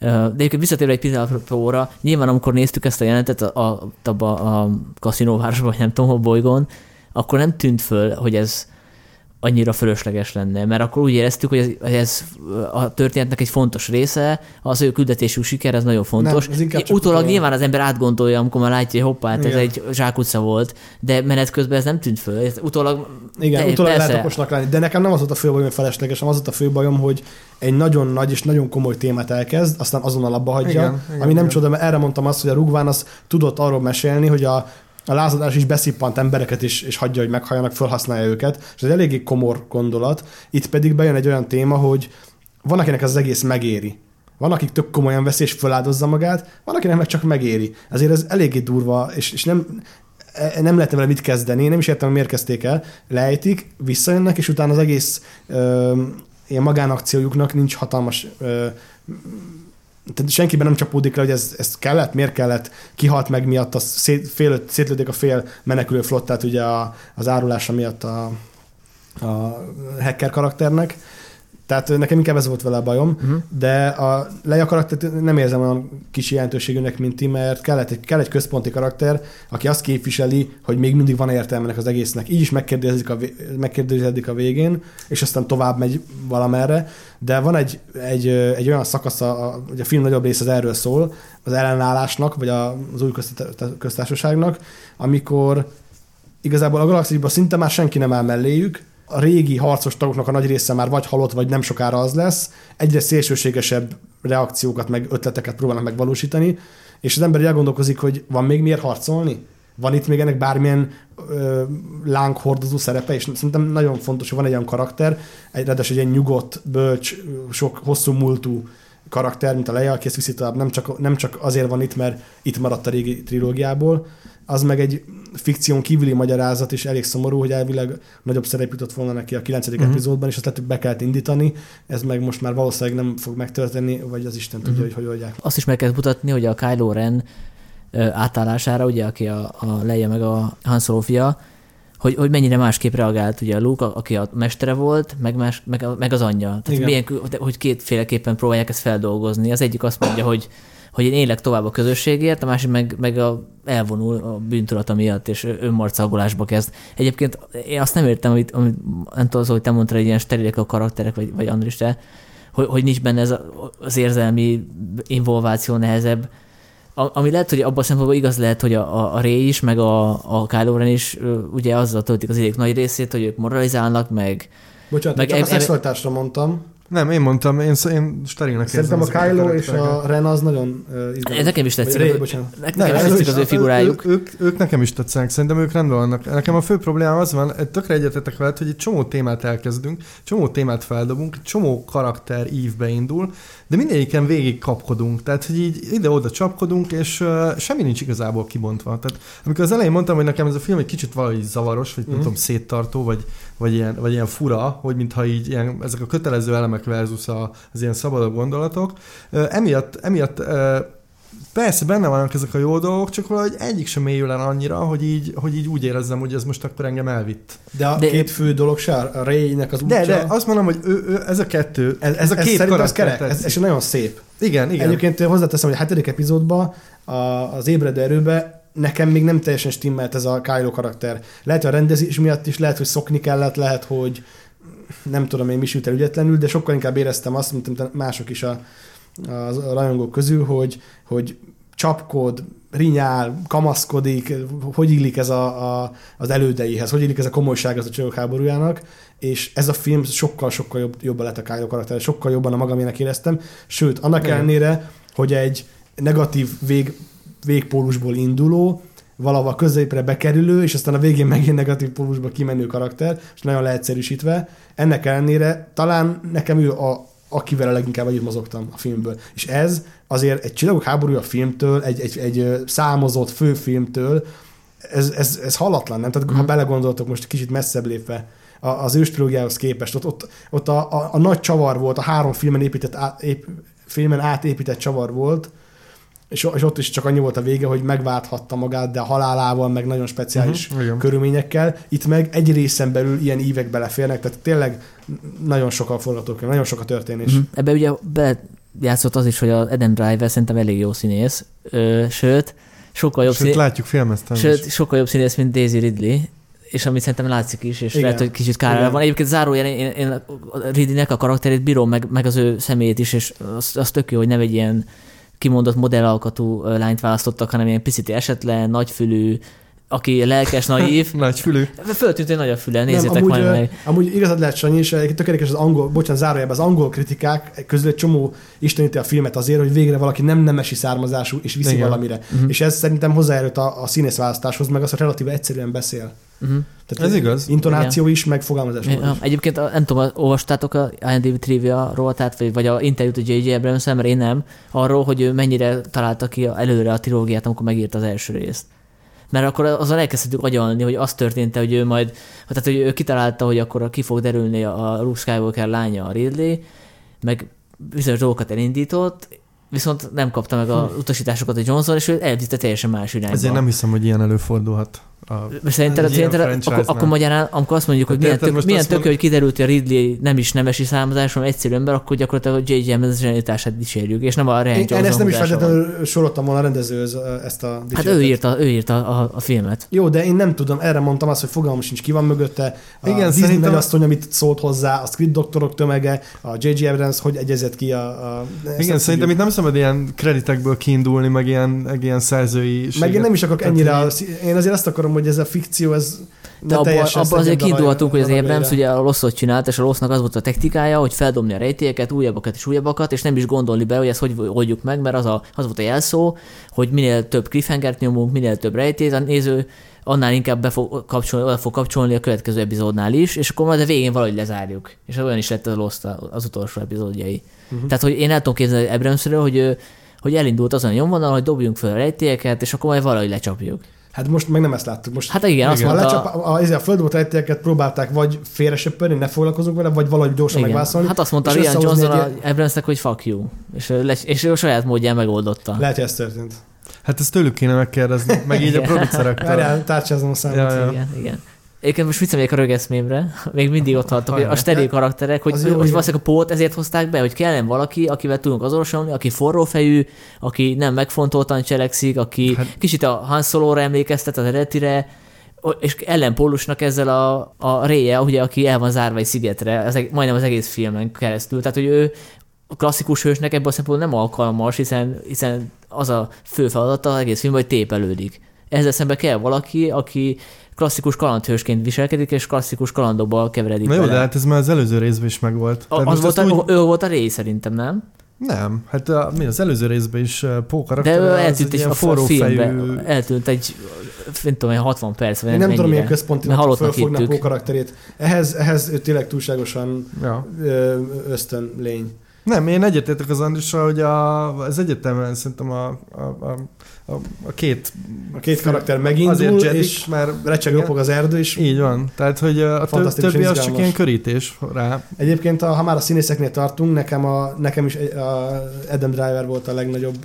De egyébként visszatérve egy pillanatra, nyilván amikor néztük ezt a jelentet a, a, abba a kaszinóvárosban, vagy nem tudom, hol bolygón, akkor nem tűnt föl, hogy ez annyira fölösleges lenne, mert akkor úgy éreztük, hogy ez, ez a történetnek egy fontos része, az, hogy a küldetésük siker, ez nagyon fontos. Nem, ez Utólag nyilván az ember átgondolja, amikor már látja, hogy hoppá, hát ez egy zsákutca volt, de menet közben ez nem tűnt föl. Ez utólag Igen, de- utólag persze. lehet okosnak lenni. De nekem nem az volt a fő bajom, hogy felesleges, hanem az volt a fő bajom, hogy egy nagyon nagy és nagyon komoly témát elkezd, aztán azonnal abba hagyja. Igen, Igen, igen, ami nem igen. csoda, mert erre mondtam azt, hogy a Rugván az tudott arról mesélni, hogy a, a lázadás is beszippant embereket is, és hagyja, hogy meghalljanak, felhasználja őket, és ez eléggé komor gondolat. Itt pedig bejön egy olyan téma, hogy van, akinek ez az egész megéri. Van, akik tök komolyan veszi és feláldozza magát, van, akinek meg csak megéri. Ezért ez eléggé durva, és, és nem, e- nem lehetne vele mit kezdeni, nem is értem, hogy miért kezdték el, lejtik, visszajönnek, és utána az egész ö, ilyen magánakciójuknak nincs hatalmas ö, tehát senkiben nem csapódik le, hogy ez, ez kellett, miért kellett, kihalt meg miatt, az szét, fél, szétlődik a fél menekülő flottát ugye a, az árulása miatt a, a hacker karakternek. Tehát nekem inkább ez volt vele a bajom, Uh-huh. de a Leia karaktert nem érzem olyan kicsi jelentőségűnek, mint ti, mert kellett egy, kell egy központi karakter, aki azt képviseli, hogy még mindig van értelmenek az egésznek. Így is megkérdőjelezik a, megkérdőjelezik a végén, és aztán tovább megy valamerre. De van egy, egy, egy olyan szakasz, a, hogy a film nagyobb része az erről szól, az ellenállásnak, vagy az új köztá- köztársaságnak, amikor igazából a galaxisban szinte már senki nem áll melléjük, a régi harcos tagoknak a nagy része már vagy halott, vagy nem sokára az lesz, egyre szélsőségesebb reakciókat, meg ötleteket próbálnak megvalósítani, és az ember elgondolkozik, hogy van még miért harcolni? Van itt még ennek bármilyen ö, lánghordozó szerepe, és szerintem nagyon fontos, hogy van egy olyan karakter, egy, ráadásul egy ilyen nyugodt, bölcs, sok hosszú múltú karakter, mint a Leia, aki ezt viszi tovább, nem csak, nem csak azért van itt, mert itt maradt a régi trilógiából, az meg egy fikción kívüli magyarázat, és elég szomorú, hogy elvileg nagyobb szerep jutott volna neki a 9. Mhm. Uh-huh. epizódban, és azt lehet, hogy be kellett indítani, ez meg most már valószínűleg nem fog megtörténni, vagy az Isten tudja, Mhm. hogy hogy oldják. Azt is meg kell mutatni, hogy a Kylo Ren átállására, ugye, aki a, a Leia meg a Han Solo fia, hogy, hogy mennyire másképp reagált ugye a Luke, aki a mestere volt, meg, más, meg, meg az anyja. Tehát Igen. milyen, hogy kétféleképpen próbálják ezt feldolgozni. Az egyik azt mondja, hogy hogy én élek tovább a közösségért, a másik meg, meg a, elvonul a bűntudata miatt, és önmarcagolásba kezd. Egyébként én azt nem értem, amit, amit nem tudom, hogy te mondtad, hogy ilyen sterilek a karakterek, vagy, vagy Andris, te, hogy, hogy nincs benne ez az érzelmi involváció nehezebb. A, ami lehet, hogy abban a szempontból igaz lehet, hogy a, a, Ray is, meg a, a Kylo Ren is ugye azzal töltik az idék nagy részét, hogy ők moralizálnak, meg Bocsánat, Meg csak em- a szexualitásra mondtam. Nem, én mondtam, én, én sterilnek Szerintem a Kylo és karaktereket. a Ren az nagyon uh, izgalmas. nekem is tetszik. Az- bocsánat. Nekem Nem, is tetszik az ő figurájuk. Ő, ők, ők nekem is tetszenek, szerintem ők rendben vannak. Nekem a fő problémám az van, tökre egyetetek veled, hogy egy csomó témát elkezdünk, csomó témát feldobunk, csomó karakter ívbe indul, de mindegyiken végig kapkodunk. Tehát, hogy így ide-oda csapkodunk, és uh, semmi nincs igazából kibontva. Tehát, amikor az elején mondtam, hogy nekem ez a film egy kicsit valahogy zavaros, vagy mm. Mhm. tudom, széttartó, vagy, vagy, ilyen, vagy ilyen fura, hogy mintha így ilyen, ezek a kötelező elemek versus a, az ilyen szabadabb gondolatok. Emiatt, emiatt Persze benne vannak ezek a jó dolgok, csak valahogy egyik sem mélyül el annyira, hogy így, hogy így úgy érezzem, hogy ez most akkor engem elvitt. De a De- két fő dolog se, a Ray-nek az útja. De, de azt mondom, hogy ő, ő, ez a kettő, ez, ez a két ez karakter kerek, ez, ez nagyon szép. Igen, igen. Egyébként hozzáteszem, hogy a hetedik epizódban a, az ébredő erőbe nekem még nem teljesen stimmelt ez a Kylo karakter. Lehet, hogy a rendezés miatt is, lehet, hogy szokni kellett, lehet, hogy nem tudom én mi sült el ügyetlenül, de sokkal inkább éreztem azt, mint mások is a, a, rajongók közül, hogy, hogy csapkod, rinyál, kamaszkodik, hogy illik ez a, a, az elődeihez, hogy illik ez a komolyság az a csillagok háborújának, és ez a film sokkal-sokkal jobb, jobban lett a Kylo karakter, sokkal jobban a magamének éreztem, sőt, annak Igen. ellenére, hogy egy negatív vég, végpólusból induló, valahol középre bekerülő, és aztán a végén megint negatív pólusba kimenő karakter, és nagyon leegyszerűsítve. Ennek ellenére talán nekem ő a, akivel a leginkább együtt mozogtam a filmből. És ez azért egy Csillagok háborúja filmtől, egy, egy, egy számozott főfilmtől, ez, ez, ez halatlan, nem? Tehát Mhm. ha belegondoltok most kicsit messzebb lépve a- az őstrilógiához képest, ott, ott, ott a, a, a, nagy csavar volt, a három filmen, épített, á, ép, filmen átépített csavar volt, és, és ott is csak annyi volt a vége, hogy megválthatta magát, de a halálával, meg nagyon speciális igen. körülményekkel. Itt meg egy részen belül ilyen ívek beleférnek, tehát tényleg nagyon sok a forgatókönyv, nagyon sok a történés. Mhm. Ebbe ugye belejátszott az is, hogy az Adam Driver szerintem elég jó színész, ö, sőt, sokkal jobb Sőt, színész, látjuk filmeztem sőt, sokkal jobb színész, mint Daisy Ridley, és amit szerintem látszik is, és Igen. Lehet, hogy kicsit kárára van. Egyébként zárójel, én, én, én Ridley-nek a karakterét bírom, meg, meg az ő személyét is, és az, az tök jó, hogy nem egy ilyen kimondott modellalkatú lányt választottak, hanem ilyen picit esetlen, nagyfülű, aki lelkes, naív. Nagy fülű. Föltűnt, hogy nagy a füle, Nem, nézzétek amúgy, majd meg. amúgy igazad lehet, Sanyi, és egyébként tökéletes az angol, bocsánat, zárójelben az angol kritikák közül egy csomó isteníti a filmet azért, hogy végre valaki nem nemesi származású és viszi Igen. valamire. Mhm. És ez szerintem hozzájárult a, a színészválasztáshoz, meg az, hogy relatíve egyszerűen beszél. Uh-huh. Tehát Ez igaz. Intonáció is, meg fogalmazás Ja, is. egyébként a- nem tudom, olvastátok a IMDb trivia rovatát, vagy, vagy a interjút a J.J. abrams mert én nem, arról, hogy ő mennyire találta ki előre a trilógiát, amikor megírta az első részt. Mert akkor azon elkezdhetünk agyalni, hogy az történt hogy ő majd, tehát hogy ő kitalálta, hogy akkor ki fog derülni a Luke Skywalker lánya a Ridley, meg bizonyos dolgokat elindított, viszont nem kapta meg a utasításokat a Johnson, és ő elvitte teljesen más irányba. Ezért nem hiszem, hogy ilyen előfordulhat. A... Szerinted, szerinted akkor, akkor magyarán, amikor azt mondjuk, hogy Hát milyen, tök, milyen azt tök, mond- hogy kiderült, hogy a Ridley nem is nemesi származás, hanem egyszerű ember, akkor gyakorlatilag a J.J. Abrams zsenitását dicsérjük, és nem a Ryan Én, én ezt nem is feltétlenül soroltam volna a rendezőhöz ezt a Hát dicséretet. ő írta, ő írta a, a filmet. Jó, de én nem tudom, erre mondtam azt, hogy fogalmam sincs, ki van mögötte. A Igen, Disney szerintem- nagyasszony, amit szólt hozzá, a script doktorok tömege, a J.J. Abrams, hogy egyezett ki a... a Igen, nem szerintem itt nem szabad ilyen kreditekből kiindulni, meg ilyen, meg ilyen szerzői... Meg én nem is akarok ennyire, én azért azt akarom, hogy ez a fikció, ez De abban, abban azért szedjen kiindulhatunk, hogy az. Abrams ugye a rosszot csinált, és a rossznak az volt a technikája, hogy feldobni a rejtélyeket, újabbakat és újabbakat, és nem is gondolni be, hogy ezt hogy oldjuk meg, mert az, a, az volt a jelszó, hogy minél több cliffhangert nyomunk, minél több rejtélyt, a néző annál inkább be fog kapcsolni, oda fog kapcsolni a következő epizódnál is, és akkor majd a végén valahogy lezárjuk. És olyan is lett a Lost az utolsó epizódjai. Uh-huh. Tehát, hogy én el tudom képzelni Abramsről, hogy, hogy elindult azon a nyomvonalon, hogy dobjunk fel a rejtélyeket, és akkor majd valahogy lecsapjuk. Hát most meg nem ezt láttuk. Most Hát igen, azt a, mondta... lecsap, a, a, a földobott rejtélyeket próbálták vagy félresöpörni, ne foglalkozunk vele, vagy valahogy gyorsan Igen. megválaszolni. Hát azt mondta Rian Johnson egy a Abramsnek, hogy fuck you. És és ő a saját módján megoldotta. Lehet, hogy ez történt. Hát ezt tőlük kéne megkérdezni, meg így a Igen. producerektől. Várjál, tárcsázom a számot. Ja, ja. Igen, igen. Egyébként most mit személyek a rögeszmémre? Még mindig ott tartok, hogy a steril karakterek, hogy, Az hogy, jó, hogy valószínűleg a pót ezért hozták be, hogy kellene valaki, akivel tudunk azonosulni, aki forrófejű, aki nem megfontoltan cselekszik, aki Hát- kicsit a Han Solo-ra emlékeztet, az eredetire, és ellenpólusnak ezzel a, a réje, ugye, aki el van zárva egy szigetre, az, majdnem az egész filmen keresztül. Tehát, hogy ő a klasszikus hősnek ebből a szempontból nem alkalmas, hiszen, hiszen az a fő feladata az egész film, hogy tépelődik. Ezzel szemben kell valaki, aki klasszikus kalandhősként viselkedik, és klasszikus kalandokba keveredik Na jó, bele. de hát ez már az előző részben is megvolt. A- az volt a, úgy- ő volt a rész szerintem, nem? Nem, hát a, mi az előző részben is Pó De ő eltűnt egy, a forró filmbe, fejű... eltűnt egy, nem tudom, olyan 60 perc, vagy Én nem tudom, milyen központi fölfogná Pó karakterét. Ehhez, ehhez ő tényleg túlságosan Ja. ösztön lény. Nem, én egyetértek az Andrissal, hogy a, az egyetemen szerintem a, a, a, a, a két... A két karakter Azért megindul, Jedik, és mert recseg ropog az erdő, és így van. Tehát, hogy a tö- Fantasztikus, többi az csak ilyen körítés rá. Egyébként, a, ha már a színészeknél tartunk, nekem, a, nekem is a Adam Driver volt a legnagyobb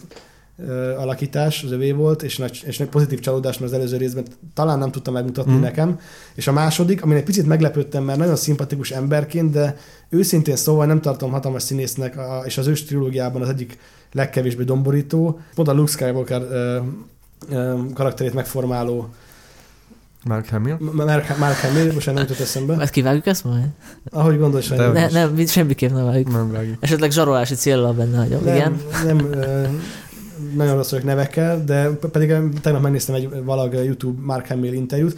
alakítás, az övé volt, és, nagy, és nagy pozitív csalódás, mert az előző részben talán nem tudta megmutatni mm. nekem. És a második, amin egy picit meglepődtem, mert nagyon szimpatikus emberként, de őszintén szóval nem tartom hatalmas színésznek, a, és az ős trilógiában az egyik legkevésbé domborító. Pont a Luke Skywalker ö, ö, karakterét megformáló Mark Hamill. Mark, Mark Hamill, most nem jutott eszembe. Ezt kivágjuk ezt majd? Ahogy Sanyi. Ne, nem, mit- semmiképp nem vágjuk. Nem vágjuk. Esetleg zsarolási célral benne hagyom, igen. Nem, nem ö, nagyon rossz vagyok nevekkel, de pedig tegnap megnéztem egy valag YouTube Mark Hamill interjút,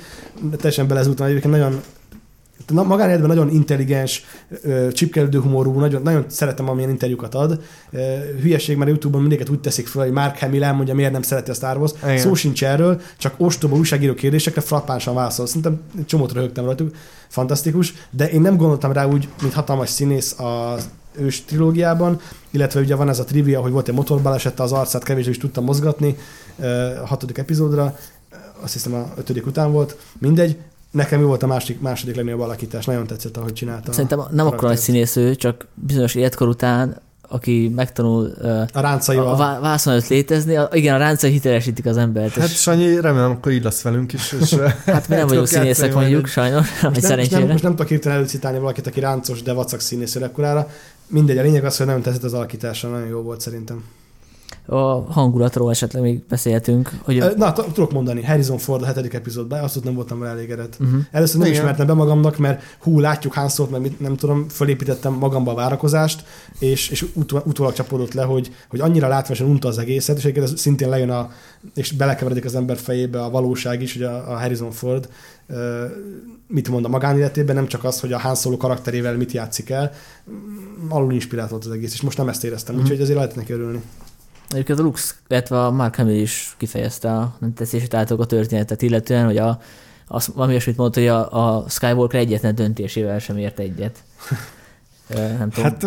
teljesen belezúltam, egyébként nagyon na- magánéletben nagyon intelligens, csipkelődő humorú, nagyon, nagyon szeretem, amilyen interjúkat ad. Hülyeség, mert a YouTube-on mindiket úgy teszik fel, hogy Mark Hamill elmondja, miért nem szereti a Star Wars. Igen. Szó sincs erről, csak ostoba újságíró kérdésekre frappánsan válaszol. Szerintem csomót röhögtem rajtuk, fantasztikus, de én nem gondoltam rá úgy, mint hatalmas színész az ős trilógiában, illetve ugye van ez a trivia, hogy volt egy motorbalesete, az arcát kevésbé is tudtam mozgatni a hatodik epizódra, azt hiszem a ötödik után volt, mindegy, nekem ő volt a második, második legnagyobb alakítás, nagyon tetszett, ahogy csinálta. Szerintem nem akkor nagy színésző, csak bizonyos életkor után, aki megtanul a ráncaival. a vászon előtt létezni, a, igen, a ráncai hitelesítik az embert. Hát és, Sanyi, remélem, akkor így lesz velünk is. És, hát mi nem vagyunk színészek mondjuk, egy- sajnos, most, nem, most, nem, szerencsére. most nem tudok hirtelen előcitálni valakit, aki ráncos, de vacak színésző ekkorára. Mindegy, a lényeg az, hogy nagyon tetszett az alakítása, nagyon jó volt szerintem. A hangulatról esetleg még beszélhetünk. Hogy... Na, tudok mondani, Harrison Ford a hetedik epizódban, azt ott nem voltam vele elégedett. Uh-huh. Először nem Igen. ismertem be magamnak, mert hú, látjuk Han Solo-t, mert nem tudom, fölépítettem magamba a várakozást, és, és ut- utólag csapódott le, hogy, hogy annyira látványosan unta az egészet, és egyébként ez szintén lejön a, és belekeveredik az ember fejébe a valóság is, hogy a, a Harrison Ford mit mond a magánéletében, nem csak az, hogy a Han Solo karakterével mit játszik el, mm, alul inspirált volt az egész, és most nem ezt éreztem, Mhm. úgyhogy ezért lehet neki örülni. Egyébként a Lux, illetve a Mark Hamill is kifejezte a nem tetszését által a történetet, illetően, hogy a, az, valami olyasmit mondta, hogy a, a Skywalker egyetlen döntésével sem ért egyet. Nem tudom. Hát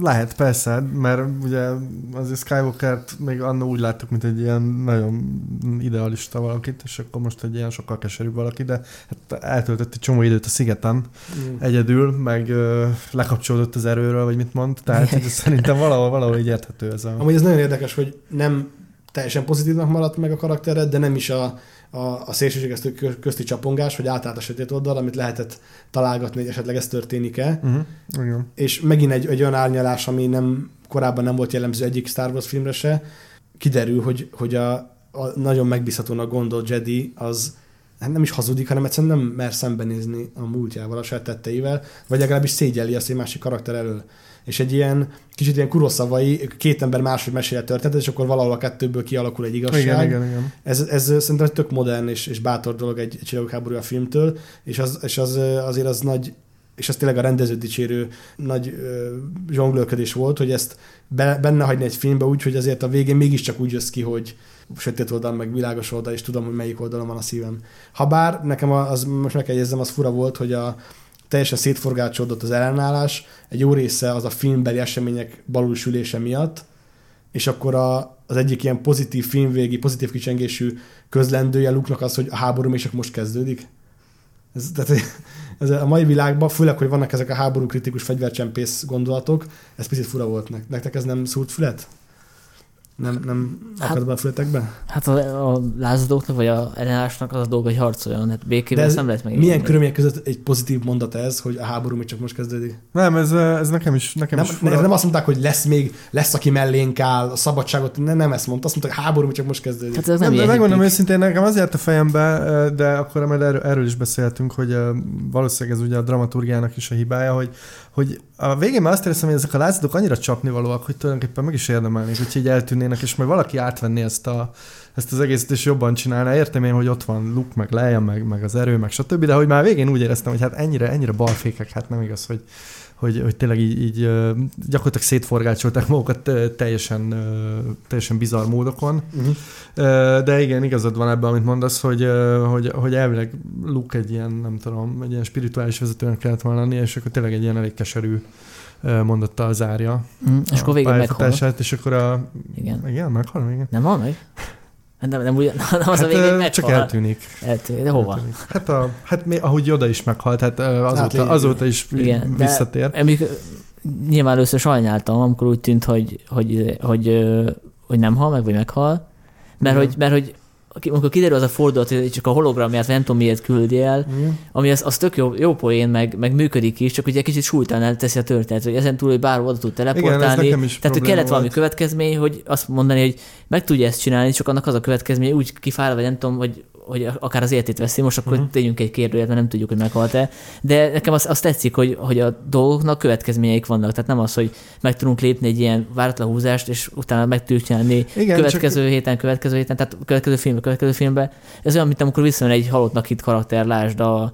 lehet, persze, mert ugye azért Skywalker-t még annó úgy láttuk, mint egy ilyen nagyon idealista valakit, és akkor most egy ilyen sokkal keserűbb valaki, de hát eltöltött egy csomó időt a szigeten Mm. egyedül, meg ö, lekapcsolódott az erőről, vagy mit mond, tehát hogy szerintem valahol, valahol így érthető ez a... Amúgy ez nagyon érdekes, hogy nem teljesen pozitívnak maradt meg a karaktered, de nem is a, a, a szélsőséges kö- közti csapongás, hogy átállt a sötét oldal, amit lehetett találgatni, hogy esetleg ez történik-e. Uh-huh. Igen. És megint egy, egy olyan árnyalás, ami nem, korábban nem volt jellemző egyik Star Wars filmre se, kiderül, hogy, hogy a, a nagyon megbízhatónak gondolt Jedi az hát nem is hazudik, hanem egyszerűen nem mer szembenézni a múltjával, a saját tetteivel, vagy legalábbis szégyelli azt egy másik karakter elől. És egy ilyen kicsit ilyen kuroszavai, két ember máshogy mesél a történetet, és akkor valahol a kettőből kialakul egy igazság. Igen, igen, igen. Ez, ez szerintem egy tök modern és, és bátor dolog egy, egy csillagok a filmtől, és, az, és az, azért az nagy, és az tényleg a rendező dicsérő nagy ö, zsonglőrködés volt, hogy ezt be, benne hagyni egy filmbe úgy, hogy azért a végén mégiscsak úgy jössz ki, hogy sötét oldal, meg világos oldal, és tudom, hogy melyik oldalon van a szívem. Habár nekem az, most meg kell jegyezzem, az fura volt, hogy a teljesen szétforgácsodott az ellenállás, egy jó része az a filmbeli események balulsülése miatt, és akkor a, az egyik ilyen pozitív filmvégi, pozitív kicsengésű közlendője Luke-nak az, hogy a háború még csak most kezdődik. Ez, tehát, ez a mai világban, főleg, hogy vannak ezek a háború kritikus fegyvercsempész gondolatok, ez picit fura volt nek- nektek, ez nem szúrt fület? Nem, nem Hát- akad be a fületekbe? Hát a, a lázadóknak, vagy a ellenállásnak az a dolga, hogy harcoljon. Hát békében ezt ez nem lehet meg. Milyen körülmények között egy pozitív mondat ez, hogy a háború még csak most kezdődik? Nem, ez, ez nekem is, nekem Nem, is nem, fura. nem azt mondták, hogy lesz még, lesz, aki mellénk áll, a szabadságot, nem, nem ezt mondta, azt mondták, a háború még csak most kezdődik. Hát ez nem, Nem, de megmondom hippik. őszintén, nekem az járt a fejembe, de akkor majd erről, erről is beszéltünk, hogy valószínűleg ez ugye a dramaturgiának is a hibája, hogy, hogy a végén már azt éreztem, hogy ezek a lázadók annyira csapnivalóak, hogy tulajdonképpen meg is érdemelnék, hogy így eltűnnének, és majd valaki átvenni ezt, a, ezt az egészet, és jobban csinálná. Értem én, hogy ott van Luke, meg Leia, meg, meg az erő, meg stb., de hogy már végén úgy éreztem, hogy hát ennyire, ennyire balfékek, hát nem igaz, hogy, hogy, hogy tényleg így, így gyakorlatilag szétforgácsolták magukat teljesen, teljesen bizarr módokon. Uh-huh. De igen, igazad van ebben, amit mondasz, hogy, hogy, hogy elvileg Luke egy ilyen, nem tudom, egy ilyen spirituális vezetőnek kellett volna lennie, és akkor tényleg egy ilyen elég keserű ö, mondattal zárja. Mm, és akkor végén a meghal. és akkor a... Igen. Igen, meghal, igen. Nem van meg? Hát Nem, nem, ugyan, nem az a Hát, végén ö, meghal. csak eltűnik. eltűnik. De hova? Eltűnik. Hát, a, hát mi, ahogy Joda is meghalt, hát ö, azóta, azóta is Igen, de- visszatér. Emlék, nyilván először sajnáltam, amikor úgy tűnt, hogy, hogy, hogy, ö, hogy nem hal meg, vagy meghal. Mert Igen. hogy, mert hogy amikor kiderül az a fordulat, hogy csak a hologramját, nem tudom miért küldi el, Uh-huh. ami az, az tök jó, jó poén, meg, meg működik is, csak ugye kicsit súlytalan teszi a történet, hogy ezen túl, hogy bárhol oda tud Igen, teleportálni. is tehát, hogy kellett valami volt. következmény, hogy azt mondani, hogy meg tudja ezt csinálni, csak annak az a következmény, úgy kifára, vagy nem tudom, hogy, hogy akár az életét veszi, most akkor uh-huh. tegyünk egy kérdőjét, mert nem tudjuk, hogy meghalt-e. De nekem az, az tetszik, hogy, hogy a dolgoknak következményeik vannak. Tehát nem az, hogy meg tudunk lépni egy ilyen váratlan húzást, és utána meg tudjuk csinálni Igen, következő héten, következő héten, tehát következő filmbe, következő filmbe. Ez olyan, mint amikor visszajön egy halottnak itt karakter, lásd a,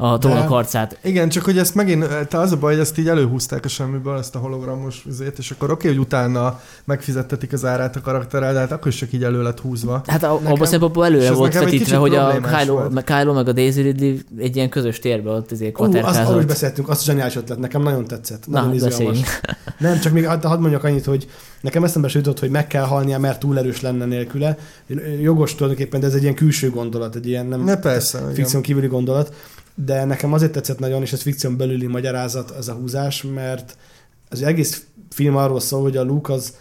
a trónok harcát. Igen, csak hogy ezt megint, te az a baj, hogy ezt így előhúzták a semmiből, ezt a hologramos üzét, és akkor oké, hogy utána megfizettetik az árát a karakterrel, de hát akkor is csak így elő lett húzva. Hát abban szempontból előre volt vetítve, hogy a Kylo, volt. meg Kylo meg a Daisy Ridley egy ilyen közös térbe ott izé Ú, az, arról is kvaterkázott. beszéltünk, az zseniális ötlet, nekem nagyon tetszett. Na, Nagyon izgalmas. Nem, csak még hadd mondjak annyit, hogy nekem eszembe se jutott, hogy meg kell halnia, mert túl erős lenne nélküle. Jogos tulajdonképpen, de ez egy ilyen külső gondolat, egy ilyen nem Ne persze, fikción kívüli gondolat. De nekem azért tetszett nagyon, és ez fikción belüli magyarázat, ez a húzás, mert az egész film arról szól, hogy a Luke az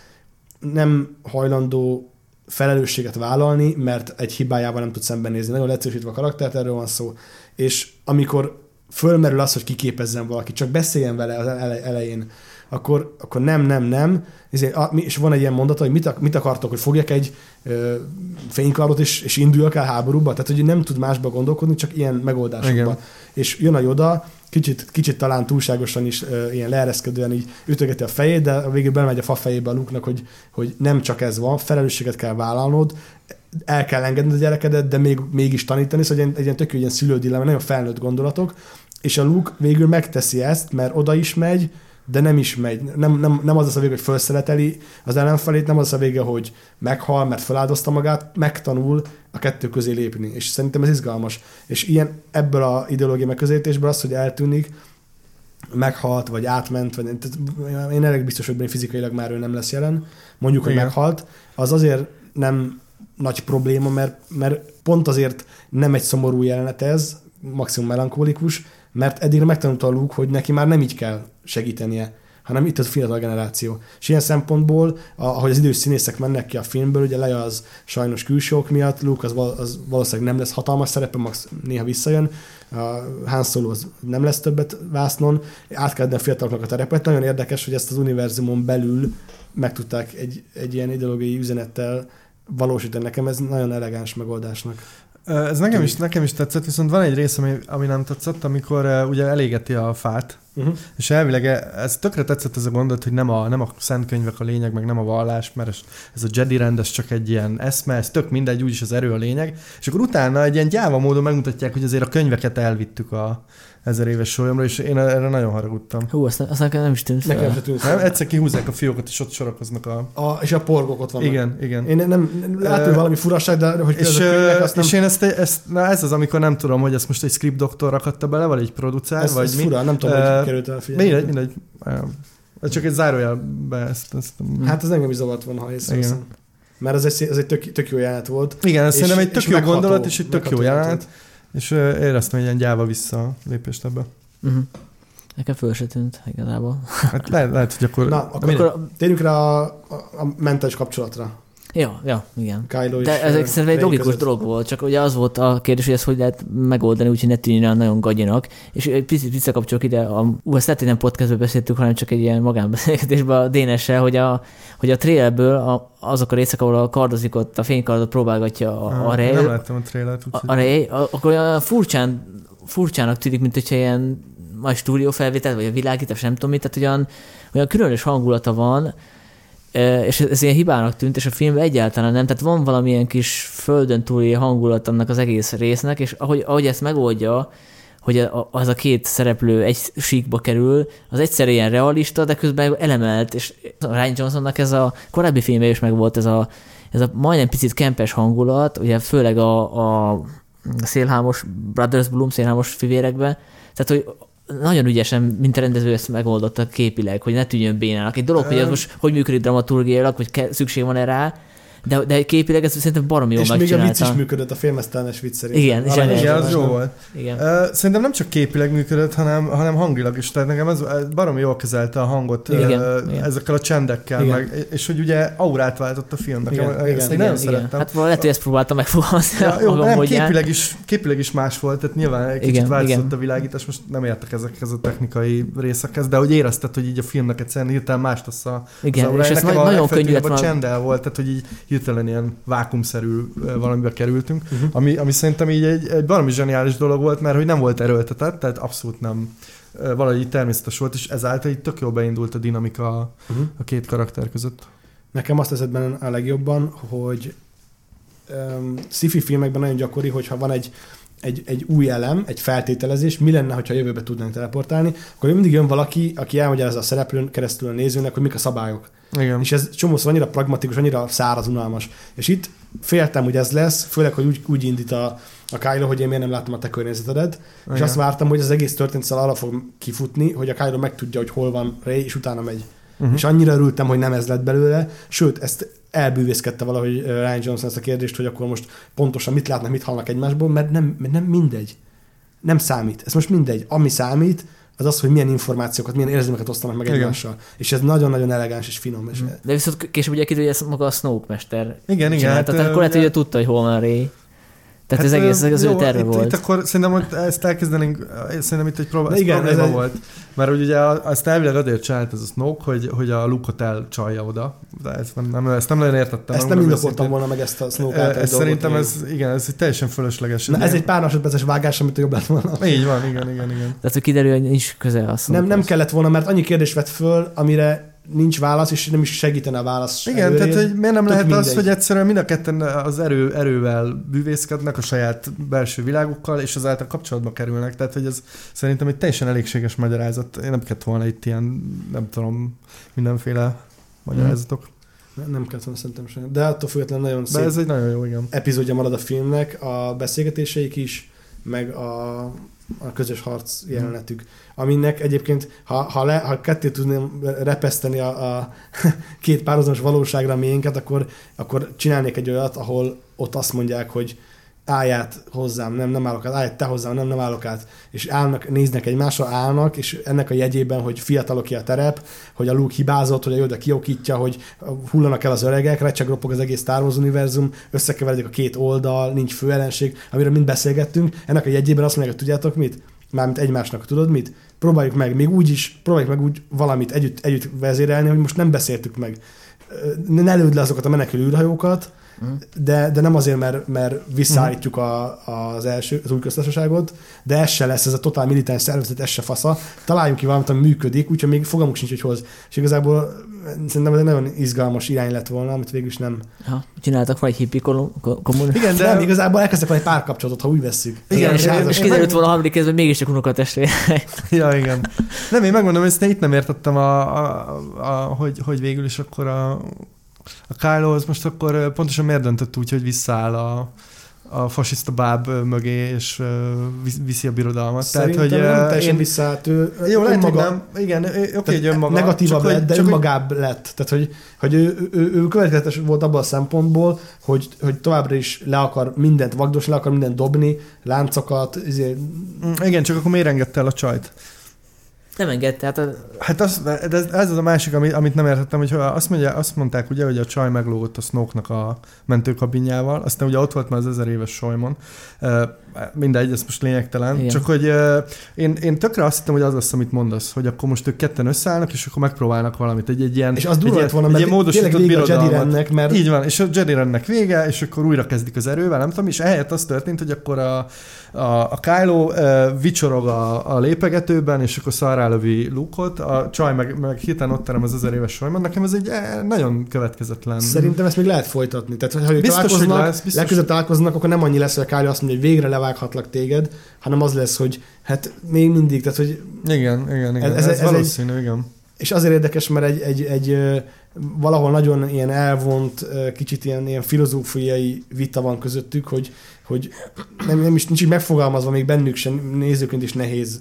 nem hajlandó felelősséget vállalni, mert egy hibájával nem tud szembenézni. Nagyon leegyszerűsítve a karaktert, erről van szó. És amikor fölmerül az, hogy kiképezzen valaki, csak beszéljen vele az ele- elején, akkor, akkor nem, nem, nem. Ezért, a- mi- És van egy ilyen mondata, hogy mit, ak- mit akartok, hogy fogjak egy ö, fénykardot, és, és induljak el háborúba? Tehát, hogy nem tud másba gondolkodni, csak ilyen megoldásokba. Igen. És jön a Yoda, kicsit, kicsit talán túlságosan is ö, ilyen leereszkedően így ütögeti a fejét, de a végül belemegy a fa fejébe a luknak, hogy, hogy nem csak ez van, felelősséget kell vállalnod, el kell engedned a gyerekedet, de még, mégis tanítani, szóval egy, egy ilyen tök jó ilyen szülődilemma, nagyon felnőtt gondolatok, és a Luke végül megteszi ezt, mert oda is megy, de nem is megy. Nem, nem, nem az az a vége, hogy felszereteli az ellenfelét, nem az az a vége, hogy meghal, mert feláldozta magát, megtanul a kettő közé lépni. És szerintem ez izgalmas. És ilyen ebből a ideológiai megközelítésből az, hogy eltűnik, meghalt, vagy átment, vagy tehát én elég biztos, hogy benne fizikailag már ő nem lesz jelen, mondjuk, hogy Igen. meghalt, az azért nem nagy probléma, mert, mert pont azért nem egy szomorú jelenet ez, maximum melankolikus, mert eddig megtanulta a Luke, hogy neki már nem így kell segítenie, hanem itt az a fiatal generáció. És ilyen szempontból, ahogy az idős színészek mennek ki a filmből, ugye Leia az sajnos külső ok miatt, Luke az, val- az valószínűleg nem lesz hatalmas szerepe, max néha visszajön, a Han Solo az nem lesz többet vásznon, át kell adni a fiataloknak a terepet. Nagyon érdekes, hogy ezt az univerzumon belül meg tudták egy, egy ilyen ideológiai üzenettel valósítani. Nekem ez nagyon elegáns megoldásnak. Ez nekem is, nekem is tetszett, viszont van egy rész, ami, ami nem tetszett, amikor uh, ugye elégeti a fát, Uh-huh. és elvileg ez tökre tetszett ez a gondolat, hogy nem a, nem a szent könyvek a lényeg, meg nem a vallás, mert ez, ez a Jedi rend, ez csak egy ilyen eszme, ez tök mindegy, úgyis az erő a lényeg. És akkor utána egy ilyen gyáva módon megmutatják, hogy azért a könyveket elvittük a ezer éves sólyomra, és én erre nagyon haragudtam. Hú, azt, azt nekem nem is tűnt fel. Nekem se tűnt Nem? fel. Egyszer kihúzzák a fiókot, és ott sorakoznak a... A, és a porgok ott vannak. Igen, igen. Én nem, nem látom, Ö, valami furaság, de hogy És, könyvek, azt nem, és én ezt, ezt, na ez az, amikor nem tudom, hogy ezt most egy script doktor rakatta bele, vagy egy producer, ez, vagy ez mi. fura, nem tudom, Ö, hogy került el a figyelmet. Mindegy, mindegy. Ez csak egy zárójelbe ezt. ezt Hát ez engem is zavart volna, ha észreveszem. Mert ez egy, ez egy tök, tök jó jelenet volt. igen, ez És- szerintem egy tök jó gondolat, és egy tök jó jelenet, és éreztem egy ilyen gyáva visszalépést ebbe. Uh-huh. Nekem föl se tűnt igazából. Hát le, lehet, hogy akkor... Na, akkor. Akkor, Térjünk rá a, a, a mentális kapcsolatra. Ja, ja, igen. Kylo De ezek szerintem egy logikus között. dolog volt, csak ugye az volt a kérdés, hogy ezt hogy lehet megoldani, úgyhogy ne tűnjön olyan nagyon gagyinak. És egy picit visszakapcsolok ide, a, ú, ezt lehet, hogy nem podcastben beszéltük, hanem csak egy ilyen magánbeszélgetésben a Dénessel, hogy a, hogy a trailerből a, azok a részek, ahol a kardozik ott, a fénykardot próbálgatja a, a Ah, Rey, Nem láttam a trailert, a, a Rey, a- akkor olyan furcsán, furcsának tűnik, mint hogyha ilyen majd stúdió felvétel, vagy a világítás, nem tudom mit, tehát olyan, olyan különös hangulata van, és ez, ilyen hibának tűnt, és a filmben egyáltalán nem, tehát van valamilyen kis földön túli hangulat annak az egész résznek, és ahogy, ahogy ezt megoldja, hogy a- az a két szereplő egy síkba kerül, az egyszer ilyen realista, de közben elemelt, és Ryan Johnsonnak ez a korábbi filmje is meg volt ez a, ez a majdnem picit kempes hangulat, ugye főleg a, a szélhámos Brothers Bloom szélhámos fivérekbe, tehát hogy nagyon ügyesen, mint rendező ezt megoldotta képileg, hogy ne tűnjön bénának. Egy dolog, hogy ez most hogy működik dramaturgiailag, hogy ke- szükség van erre rá, de, de képileg ez szerintem baromi jól És még a vicc is működött, a filmesztelmes vicc szerint. Igen, és Aranyos Igen, az jó volt. Igen. Ö, Szerintem nem csak képileg működött, hanem, hanem hangilag is. Tehát nekem ez ez baromi jól kezelte a hangot Igen, ö, igen. ezekkel a csendekkel, Igen. meg, és hogy ugye aurát váltott a film. Nekem Igen, ezt igen, én igen, nagyon igen. szerettem. Hát lehet, hogy ezt próbáltam megfogalmazni Ja, jó, magam nem, képileg is, képileg is más volt, tehát nyilván egy kicsit Igen, változott igen. a világítás, most nem értek ezekhez a technikai részekhez, de hogy érezted, hogy így a filmnek egyszerűen hirtelen más lesz a Igen, az és ez Nekem nagyon könnyű lett csenddel volt, tehát hogy így hirtelen ilyen vákumszerű ö, valamibe kerültünk, Uh-huh. ami, ami szerintem így egy, egy valami zseniális dolog volt, mert hogy nem volt erőltetett, tehát abszolút nem valahogy így természetes volt, és ezáltal így tök jól beindult a dinamika a, Uh-huh. a két karakter között. Nekem azt teszed benne a legjobban, hogy um, sci-fi filmekben nagyon gyakori, hogyha van egy, egy, egy új elem, egy feltételezés, mi lenne, ha jövőbe tudnánk teleportálni, akkor mindig jön valaki, aki elmagyarázza a szereplőn keresztül a nézőnek, hogy mik a szabályok. Igen. És ez csomószor annyira pragmatikus, annyira száraz, unalmas. És itt féltem, hogy ez lesz, főleg, hogy úgy, úgy indít a, a Kylo, hogy én miért nem látom a te környezetedet. És Igen. azt vártam, hogy az egész történet arra fog kifutni, hogy a Kylo megtudja, hogy hol van Rey, és utána megy. Uh-huh. És annyira örültem, hogy nem ez lett belőle, sőt, ezt elbűvészkedte valahogy Ryan Johnson ezt a kérdést, hogy akkor most pontosan mit látnak, mit hallnak egymásból, mert nem, mert nem mindegy. Nem számít. Ez most mindegy. Ami számít, az az, hogy milyen információkat, milyen érzelmeket osztanak meg Igen. egymással. És ez nagyon-nagyon elegáns és finom. És De viszont később ugye kiderül, hogy ez maga a Snoke mester Igen, igen. hát, Tehát ö, akkor lehet, hogy tudta, hogy hol van Ray. Tehát hát, ez egész az jó, ő terve itt, volt. Itt akkor szerintem, hogy ezt elkezdenénk, szerintem itt egy próbál, igen, probléma ez egy... volt. Mert ugye azt elvileg azért csinált ez a Snoke, hogy, hogy a Luke-ot elcsalja oda. De ezt nem, nem, ezt nem nagyon értettem. Ezt nem indokoltam volna meg ezt a Snoke által ez Szerintem ez, igen, ez teljesen fölösleges. Na, ez egy pár másodperces vágás, amit jobb lett volna. Így van, igen, igen, igen. Tehát, hogy kiderül, hogy nincs köze a Nem, nem kellett volna, mert annyi kérdés vett föl, amire nincs válasz, és nem is segítene a válasz. Igen, előrébb. tehát hogy miért nem Tök lehet mindegy. az, hogy egyszerűen mind a ketten az erő, erővel bűvészkednek a saját belső világukkal, és azáltal kapcsolatba kerülnek. Tehát, hogy ez szerintem egy teljesen elégséges magyarázat. Én nem kellett volna itt ilyen, nem tudom, mindenféle magyarázatok. Nem, nem kellett volna szerintem sem. De attól függetlenül nagyon szép De ez egy nagyon jó, igen. epizódja marad a filmnek, a beszélgetéseik is, meg a, a közös harc jelenetük, aminek egyébként, ha, ha, le, ha ketté tudném repeszteni a, a két párhuzamos valóságra miénket, akkor, akkor csinálnék egy olyat, ahol ott azt mondják, hogy állját hozzám, nem, nem állok át, állját te hozzám, nem, nem állok át. És állnak, néznek egymásra, állnak, és ennek a jegyében, hogy fiatalok ki a terep, hogy a Luke hibázott, hogy a Yoda kiokítja, hogy hullanak el az öregek, recsegropog az egész Star Wars univerzum, összekeveredik a két oldal, nincs főellenség, amiről mind beszélgettünk. Ennek a jegyében azt mondják, hogy tudjátok mit? Mármint egymásnak, tudod mit? Próbáljuk meg, még úgy is, próbáljuk meg úgy valamit együtt, együtt vezérelni, hogy most nem beszéltük meg. Ne lőd le azokat a menekülő űrhajókat, de, de nem azért, mert, mert visszaállítjuk a, az első, az új köztársaságot, de ez se lesz, ez a totál militáns szervezet, ez se fasza. Találjunk ki valamit, ami működik, úgyhogy még fogalmuk sincs, hogy hoz. És igazából szerintem ez egy nagyon izgalmas irány lett volna, amit végül is nem. Ha, csináltak vagy hippi kommunikát. Igen, de nem, igazából elkezdtek valami párkapcsolatot, ha úgy vesszük. Igen, igen és, és, és kiderült volna a harmadik kezdve mégiscsak unokatestvére. ja, igen. Nem, én megmondom, hogy ezt itt nem értettem, a, a, a, hogy, hogy végül is akkor a a Kylo az most akkor pontosan miért döntött úgy, hogy visszaáll a, a fasiszta báb mögé, és viszi a birodalmat. Szerintem Tehát, hogy nem teljesen én... visszaállt. Ő, Jó, lehet, hogy nem. Igen, oké, hogy önmaga. Negatívabb lett, de csak önmagább hogy... lett. Tehát, hogy, hogy ő, ő, ő következetes volt abban a szempontból, hogy, hogy továbbra is le akar mindent vagdos, le akar mindent dobni, láncokat. Ezért... Mm, igen, csak akkor miért engedte el a csajt? Nem engedte, hát... A... Hát az, ez, ez az a másik, amit, amit nem értettem, hogy azt, mondja, azt mondták ugye, hogy a csaj meglógott a snoke a mentőkabinjával, aztán ugye ott volt már az ezer éves Solymon, mindegy, ez most lényegtelen, Igen. csak hogy én, én tökre azt hittem, hogy az lesz, amit mondasz, hogy akkor most ők ketten összeállnak, és akkor megpróbálnak valamit, egy, egy ilyen, és az egy ilyen, volna, egy ilyen módosított birodalmat. A Jedi mert... Így van, és a Jedi rendnek vége, és akkor újra kezdik az erővel, nem tudom, és ehelyett az történt, hogy akkor a, a, a Kylo uh, vicsorog a, a lépegetőben, és akkor szarrálövi Luke-ot, a csaj meg, meg hirtelen ott terem az ezer éves Solymon. Nekem ez egy eh, nagyon következetlen. Szerintem ezt még lehet folytatni. Tehát, ha ők biztos, találkoznak, lesz, biztos. legközelebb találkoznak, akkor nem annyi lesz, hogy Kylo azt mondja, hogy végre levághatlak téged, hanem az lesz, hogy hát még mindig, tehát hogy... Igen, igen, igen. Ez, ez, ez valószínű, egy, igen. És azért érdekes, mert egy, egy, egy valahol nagyon ilyen elvont, kicsit ilyen, ilyen filozófiai vita van közöttük, hogy, hogy nem, nem is nincs így megfogalmazva még bennük sem, nézőként is nehéz,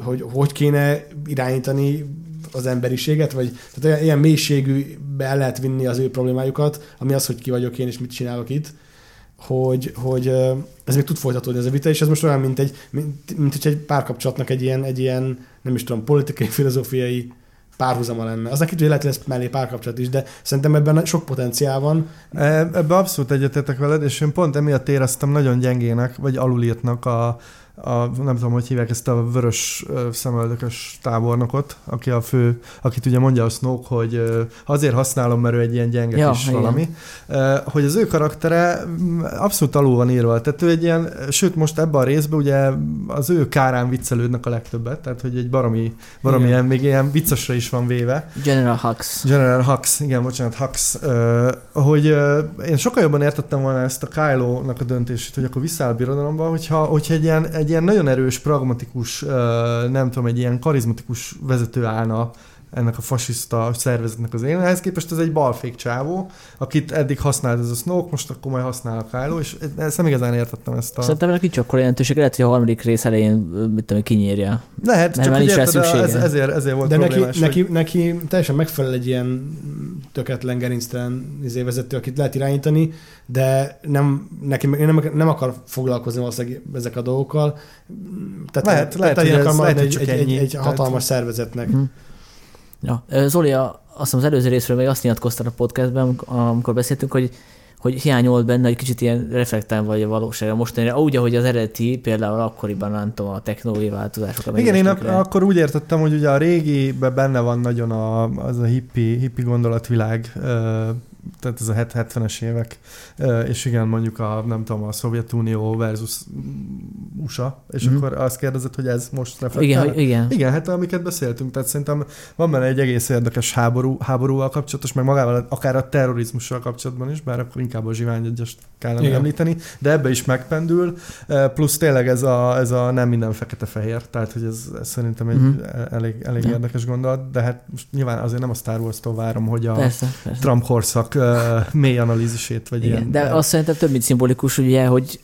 hogy hogy kéne irányítani az emberiséget, vagy tehát ilyen mélységűbe el lehet vinni az ő problémájukat, ami az, hogy ki vagyok én és mit csinálok itt, hogy, hogy ez még tud folytatódni ez a vita, és ez most olyan, mint egy, mint, mint hogy egy párkapcsolatnak egy ilyen, egy ilyen, nem is tudom, politikai, filozófiai párhuzama lenne. Az neki lehet, lesz mellé párkapcsolat is, de szerintem ebben sok potenciál van. E, ebben abszolút egyetetek veled, és én pont emiatt éreztem nagyon gyengének, vagy alulírtnak a, a, nem tudom, hogy hívják ezt a vörös szemöldökös tábornokot, aki a fő, akit ugye mondja a Snoke, hogy azért használom, mert ő egy ilyen gyenge ja, kis igen. valami, hogy az ő karaktere mm, abszolút alul van írva. Tehát ő egy ilyen, sőt most ebben a részben ugye az ő kárán viccelődnek a legtöbbet, tehát hogy egy baromi, baromi ilyen, még ilyen viccesre is van véve. General Hux. General Hux, igen, bocsánat, Hux. Hogy én sokkal jobban értettem volna ezt a Kylo-nak a döntését, hogy akkor visszáll a birodalomba, hogyha, hogyha egy ilyen, egy ilyen nagyon erős, pragmatikus, nem tudom, egy ilyen karizmatikus vezető állna ennek a fasiszta szervezetnek az élen. Ehhez képest ez egy balfék csávó, akit eddig használt ez a Snoke, most akkor majd használ a Kylo, és ezt nem igazán értettem ezt a... Szerintem neki csak akkor jelentőség, lehet, hogy a harmadik rész elején, mit tudom, kinyírja. Lehet, Mert csak nincs érted, ez, ezért, ezért volt De neki, neki, neki, teljesen megfelel egy ilyen töketlen, gerinctelen izé vezető, akit lehet irányítani, de nem, neki nem, nem akar foglalkozni valószínűleg ezek a dolgokkal. Tehát lehet, lehet, hogy ez, lehet, egy, egy, egy, egy hatalmas szervezetnek. Hmm. Ja. Zoli, azt hiszem az előző részről még azt nyilatkoztad a podcastben, amikor beszéltünk, hogy hogy hiányolt benne, hogy kicsit ilyen reflektál vagy a valóságra mostanra, úgy, ahogy az eredeti, például akkoriban nem tudom, a technológiai változások. Igen, én ak- akkor úgy értettem, hogy ugye a régiben benne van nagyon a, az a hippi, hippi gondolatvilág, tehát ez a 70-es évek, és igen, mondjuk a, nem tudom, a Szovjetunió versus USA, és mm. akkor azt kérdezett, hogy ez most reflektál? Igen, igen. Igen, hát amiket beszéltünk, tehát szerintem van benne egy egész érdekes háború, háborúval kapcsolatos, meg magával, akár a terrorizmussal kapcsolatban is, bár akkor inkább a zsivány egyest kellene igen. említeni, de ebbe is megpendül, plusz tényleg ez a, ez a nem minden fekete-fehér, tehát hogy ez, ez szerintem egy mm. elég, elég érdekes gondolat, de hát most nyilván azért nem a Star Wars-tól várom, hogy a persze, persze. Trump korszak uh, mély analízisét, vagy Igen, ilyen. De azt szerintem több mint szimbolikus, ugye, hogy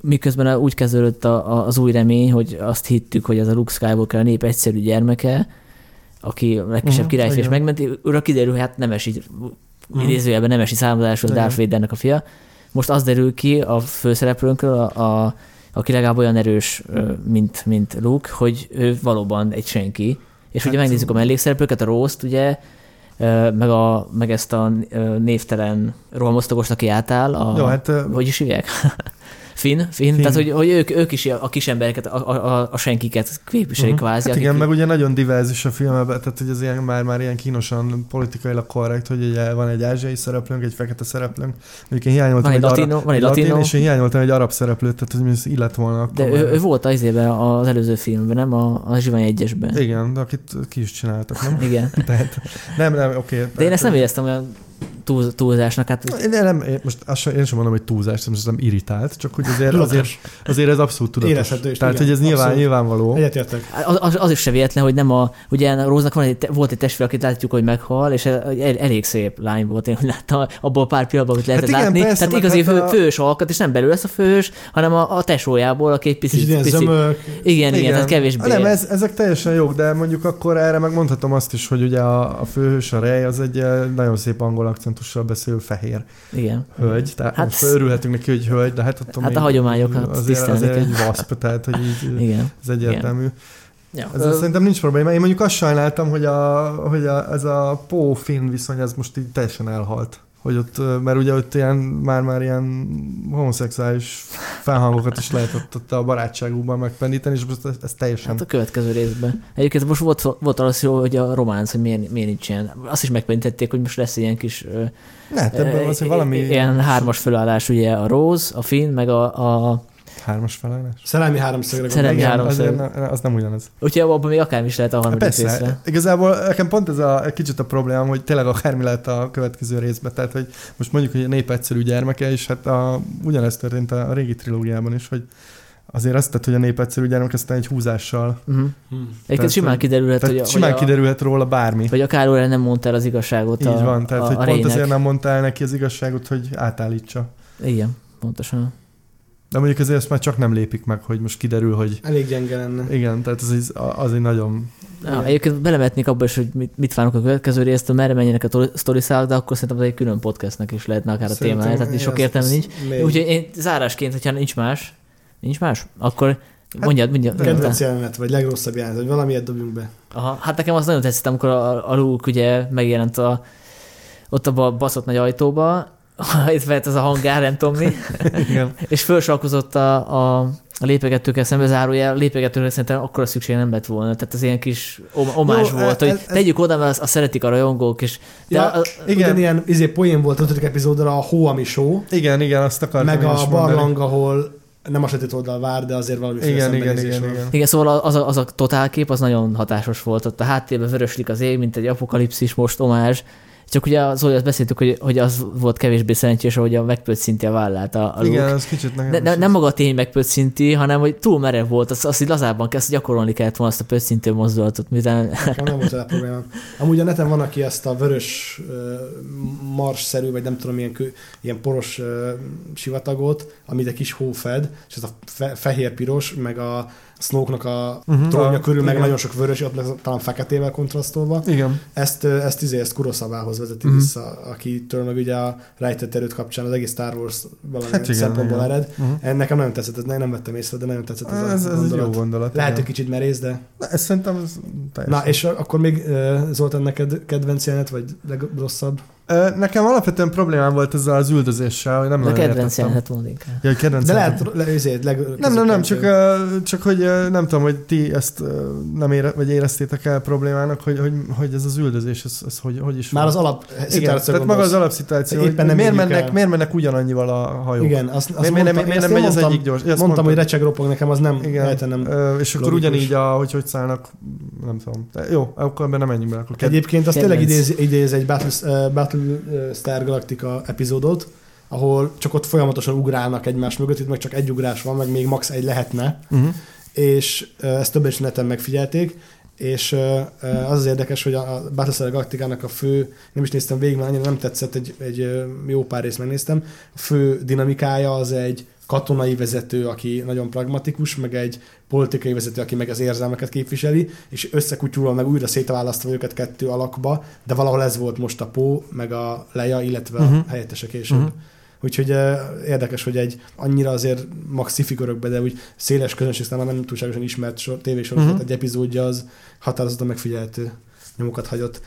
miközben úgy kezdődött a, a, az új remény, hogy azt hittük, hogy ez a Luke Skywalker a nép egyszerű gyermeke, aki a legkisebb uh-huh, királyfés megmenti, ura kiderül, hogy hát nemesi, uh-huh. idézőjelben nemesi származású Darth Vadernek a fia. Most az derül ki a főszereplőnkről, a, a, aki legalább olyan erős, mint, mint Luke, hogy ő valóban egy senki. És hát, ugye megnézzük a mellékszereplőket, a Rose-t, ugye, meg, a, meg ezt a névtelen rohamosztagost, aki átáll, a, Jó, hát, hogy is hívják? Finn, Finn, Finn. tehát hogy, hogy ők, ők is a kis embereket, a, a, a senkiket képviselik uh-huh. kvázi. Hát igen, meg ugye nagyon diverzis a filmben, tehát hogy az ilyen, már, már ilyen kínosan politikailag korrekt, hogy ugye van egy ázsiai szereplőnk, egy fekete szereplőnk, mondjuk én hiányoltam van egy, egy, latino, van egy latino, latin, és én hiányoltam egy arab szereplőt, tehát hogy ez illet volna. De ő, ő, volt az évben az előző filmben, nem? A, a Zsivány egyesben. Igen, de akit ki is csináltak, nem? Igen. tehát, nem, nem, oké. Okay, de én ezt nem éreztem olyan túl, túlzásnak. Hát... Én, nem, én most azt sem, én sem mondom, hogy túlzás, most nem irritált, csak hogy azért, azért, azért ez abszolút tudatos. Érezhető is, Tehát, igen, hogy ez nyilván, abszolút. nyilvánvaló. Egyetértek. Az, az, az, is se véletlen, hogy nem a, ugye Róznak van egy, volt egy testvér, akit látjuk, hogy meghal, és el, elég szép lány volt, én láttam abból pár pillanatban, hogy lehetett hát igen, látni. Persze, Tehát igazi fő, a... fős alkat, és nem belül lesz a fős, hanem a, a tesójából, aki egy picit... Igen, pici, igen, igen, igen, tehát kevésbé. Nem, ez, ezek teljesen jók, de mondjuk akkor erre megmondhatom azt is, hogy ugye a, a főhős, a Rej, az egy eh, nagyon szép angol akcentussal beszél fehér Igen. hölgy. Tehát hát, örülhetünk neki, hogy hölgy, de hát attól Hát a hagyományokat azért, azért egy vaszp, tehát hogy így Igen. ez egyértelmű. Ja. Ezzel szerintem nincs probléma. Én mondjuk azt sajnáltam, hogy, a, hogy a, ez a Pó-Finn viszony, ez most így teljesen elhalt hogy ott, mert ugye ott ilyen, már-már ilyen homoszexuális felhangokat is lehet ott, a barátságukban megpendíteni, és most ez, ez teljesen... Hát a következő részben. Egyébként most volt, volt az jó, hogy a románc, hogy miért, miért nincs ilyen. Azt is megpendítették, hogy most lesz ilyen kis... Lehet, ebben az, hogy valami... Ilyen hármas felállás, ugye a Rose, a Finn, meg a, a Hármas felállás? Szerelmi háromszögre Szerelmi háromszög. Az, az nem ugyanaz. Úgyhogy abban még akár is lehet a harmadik Persze, részre. Igazából nekem pont ez a, egy kicsit a problémám, hogy tényleg akármi lehet a következő részben. Tehát, hogy most mondjuk, hogy a nép egyszerű gyermeke, és hát a, ugyanezt történt a, a régi trilógiában is, hogy azért azt tett, hogy a nép egyszerű gyermek aztán egy húzással. Uh-huh. Hmm. Egyébként simán kiderülhet, hogy, simán hogy a, kiderülhet róla bármi. Vagy a Károly nem mondta el az igazságot Így a, van, tehát a, hogy a pont azért nem mondta el neki az igazságot, hogy átállítsa. Igen, pontosan. De mondjuk azért ezt már csak nem lépik meg, hogy most kiderül, hogy... Elég gyenge lenne. Igen, tehát az, az egy nagyon... Ja, egyébként belemetnék abba is, hogy mit, mit várunk a következő résztől, merre menjenek a sztoriszálak, de akkor szerintem az egy külön podcastnek is lehetne akár a témája, tehát sok értelme nincs. Úgyhogy én zárásként, hogyha nincs más, nincs más, akkor hát, mondjad, mondjad. Kedvenc jelenet, vagy legrosszabb jelenet, vagy valamiért dobjunk be. Aha, hát nekem az nagyon tetszett, amikor a, a Luke ugye megjelent a, ott a baszott nagy ajtóba, itt vett az a hangár, nem tudom mi. Igen. és felsalkozott a, a, a lépegetőkkel szembe zárója, a lépegetőkkel szerintem akkor a szükség nem lett volna. Tehát ez ilyen kis omás Jó, volt, ez, hogy ez, tegyük oda, mert azt, azt szeretik a rajongók, és de ja, a, igen. Ugyanilyen izé, poén volt az ötödik epizódra a Hó, ami show. Igen, igen, azt akartam Meg a barlang, ahol nem a sötét oldal vár, de azért valami igen, igen, igen, igen. igen, szóval az a, az a totálkép az nagyon hatásos volt. Ott a háttérben vöröslik az ég, mint egy apokalipszis most omázs, csak ugye az azt beszéltük, hogy, hogy az volt kevésbé szerencsés, hogy a megpöccinti a vállát a, a Igen, az kicsit nekem ne, Nem maga a tény megpöccinti, hanem hogy túl merev volt, azt, azt így lazában kezd gyakorolni kellett volna azt a pöccintő mozdulatot. Mivel... Nekem nem volt a probléma. Amúgy a neten van, aki ezt a vörös marsszerű, vagy nem tudom, milyen, kő, ilyen poros uh, sivatagot, amit egy kis hó fed, és ez a fe, fehér-piros, meg a Snoke-nak a uh-huh, trónja körül, meg nagyon sok vörös, talán feketével kontrasztolva. Igen. Ezt, ezt, izé, ezt Kurosavához vezeti uh-huh. vissza, akitől meg ugye a rejtett erőt kapcsán az egész Star Wars valami hát igen, szempontból igen. ered. Uh-huh. Nekem nagyon tetszett, ez nem vettem észre, de nagyon tetszett ez, ez, a ez gondolat. egy jó gondolat. Lehet, hogy kicsit merész, de... Na, ez szerintem ez teljesen. Na, és akkor még Zoltán neked kedvenc jelenet, vagy legrosszabb? Nekem alapvetően problémám volt ezzel az üldözéssel, hogy nem nagyon kedvenc értettem. jelenet volt inkább. Ja, kedvenc De lehet, le, ezért, leg, Nem, nem, nem, csak, csak hogy nem tudom, hogy ti ezt nem ére, vagy éreztétek el problémának, hogy, hogy, hogy ez az üldözés, ez, ez hogy, hogy is Már van. az alap Igen, tehát maga az alapszituáció, hogy nem miért mennek, el. miért mennek ugyanannyival a hajók. Igen, azt, azt Miért, mondtam, miért, nem megy az mondtam, egyik gyors? Ezt mondtam, hogy recseg ropog, nekem az nem, igen, lehet, nem és akkor ugyanígy, a, hogy hogy szállnak, nem tudom. De jó, akkor ebben nem menjünk bele. Egyébként az Kedvenc. tényleg idéz, idéz egy Battle, Battlestar Galactica epizódot, ahol csak ott folyamatosan ugrálnak egymás mögött, itt meg csak egy ugrás van, meg még max. egy lehetne, Uh-huh. és ezt többen is neten megfigyelték, és az az érdekes, hogy a Battlestar Galactica-nak a fő, nem is néztem végig, mert annyira nem tetszett, egy, egy jó pár részt megnéztem, a fő dinamikája az egy katonai vezető, aki nagyon pragmatikus, meg egy politikai vezető, aki meg az érzelmeket képviseli, és összekutyulva meg újra szétválasztva őket kettő alakba, de valahol ez volt most a Pó, meg a Leia, illetve uh-huh. Mhm. a helyettese később. Mhm. Uh-huh. Úgyhogy eh, érdekes, hogy egy annyira azért max sci-fi körökbe, de úgy széles közönség számára nem túlságosan ismert sor, tévésorozat, Mhm. uh-huh. egy epizódja az határozottan megfigyelhető nyomokat hagyott.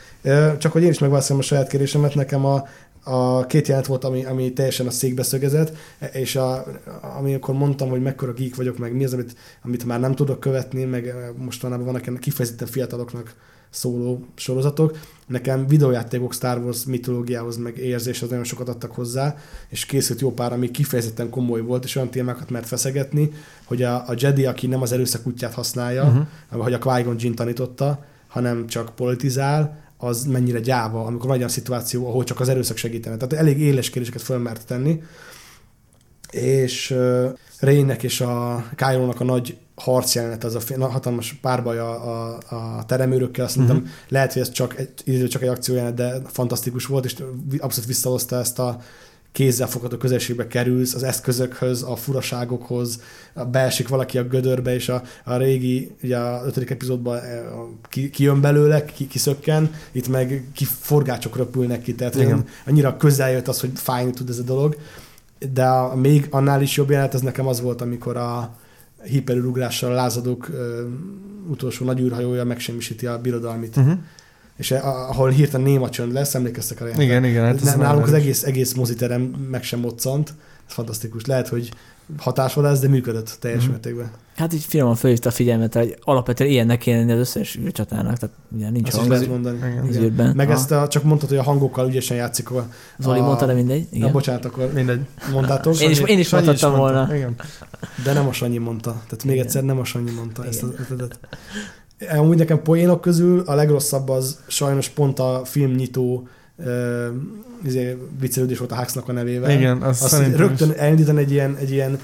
Csak hogy én is megválaszoljam a saját kérésemet, nekem a, a két jelent volt, ami, ami teljesen a székbe szögezett, és a, amikor mondtam, hogy mekkora geek vagyok, meg mi az, amit, amit már nem tudok követni, meg eh, mostanában vannak kifejezetten fiataloknak szóló sorozatok. Nekem videójátékok Star Wars mitológiához, meg érzéshez nagyon sokat adtak hozzá, és készült jó pár, ami kifejezetten komoly volt, és olyan témákat mert feszegetni, hogy a, a Jedi, aki nem az erőszak útját használja, Uh-huh. hogy a Qui-Gon Jinn tanította, hanem csak politizál, az mennyire gyáva, amikor van egy olyan szituáció, ahol csak az erőszak segítene. Tehát elég éles kérdéseket fölmert tenni. És uh, Reynek és a Kylo-nak a nagy harcjelenet, az a hatalmas párbaj a, a, a teremőrökkel, azt mondtam, uh-huh. lehet, hogy ez csak egy, csak egy akciójelenet, de fantasztikus volt, és abszolút visszahozta ezt a kézzel fogható közelségbe kerülsz, az eszközökhöz, a furaságokhoz, beesik valaki a gödörbe, és a, a régi, ugye a ötödik epizódban eh, ki, kijön belőle, ki, kiszökken, itt meg ki forgácsok röpülnek ki, tehát Igen. annyira közel jött az, hogy fájni tud ez a dolog, de a, még annál is jobb jelenet, az nekem az volt, amikor a hiperülugrással lázadók ö, utolsó nagy űrhajója megsemmisíti a birodalmit. Uh-huh. És ahol hirtelen néma csönd lesz, emlékeztek arra? Igen, igen. Hát ez Nálunk az egész, egész moziterem meg sem moccant. Ez fantasztikus. Lehet, hogy hatásvadász, de működött teljes Mhm. mértékben. Hát így finoman fölhívta a figyelmet, hogy alapvetően ilyennek kéne lenni az összes űrcsatának, tehát ugye nincs Azt hang lehet az, mondani. Igen. az Igen. Meg ezt a, csak mondtad, hogy a hangokkal ügyesen játszik a... Zoli a- mondta, de mindegy. Igen. bocsánat, akkor Mindegy. mondtátok. Én is- én is Sanyi mondhattam mondta. volna. Igen. De nem a Sanyi mondta. Tehát még Igen. egyszer nem a Sanyi mondta ezt az Igen. ötletet. Amúgy nekem poénok közül a legrosszabb az sajnos pont a filmnyitó uh, izé, viccelődés volt a Huxnak a nevével. Igen, az Azt rögtön is. elindítani egy ilyen, egy ilyen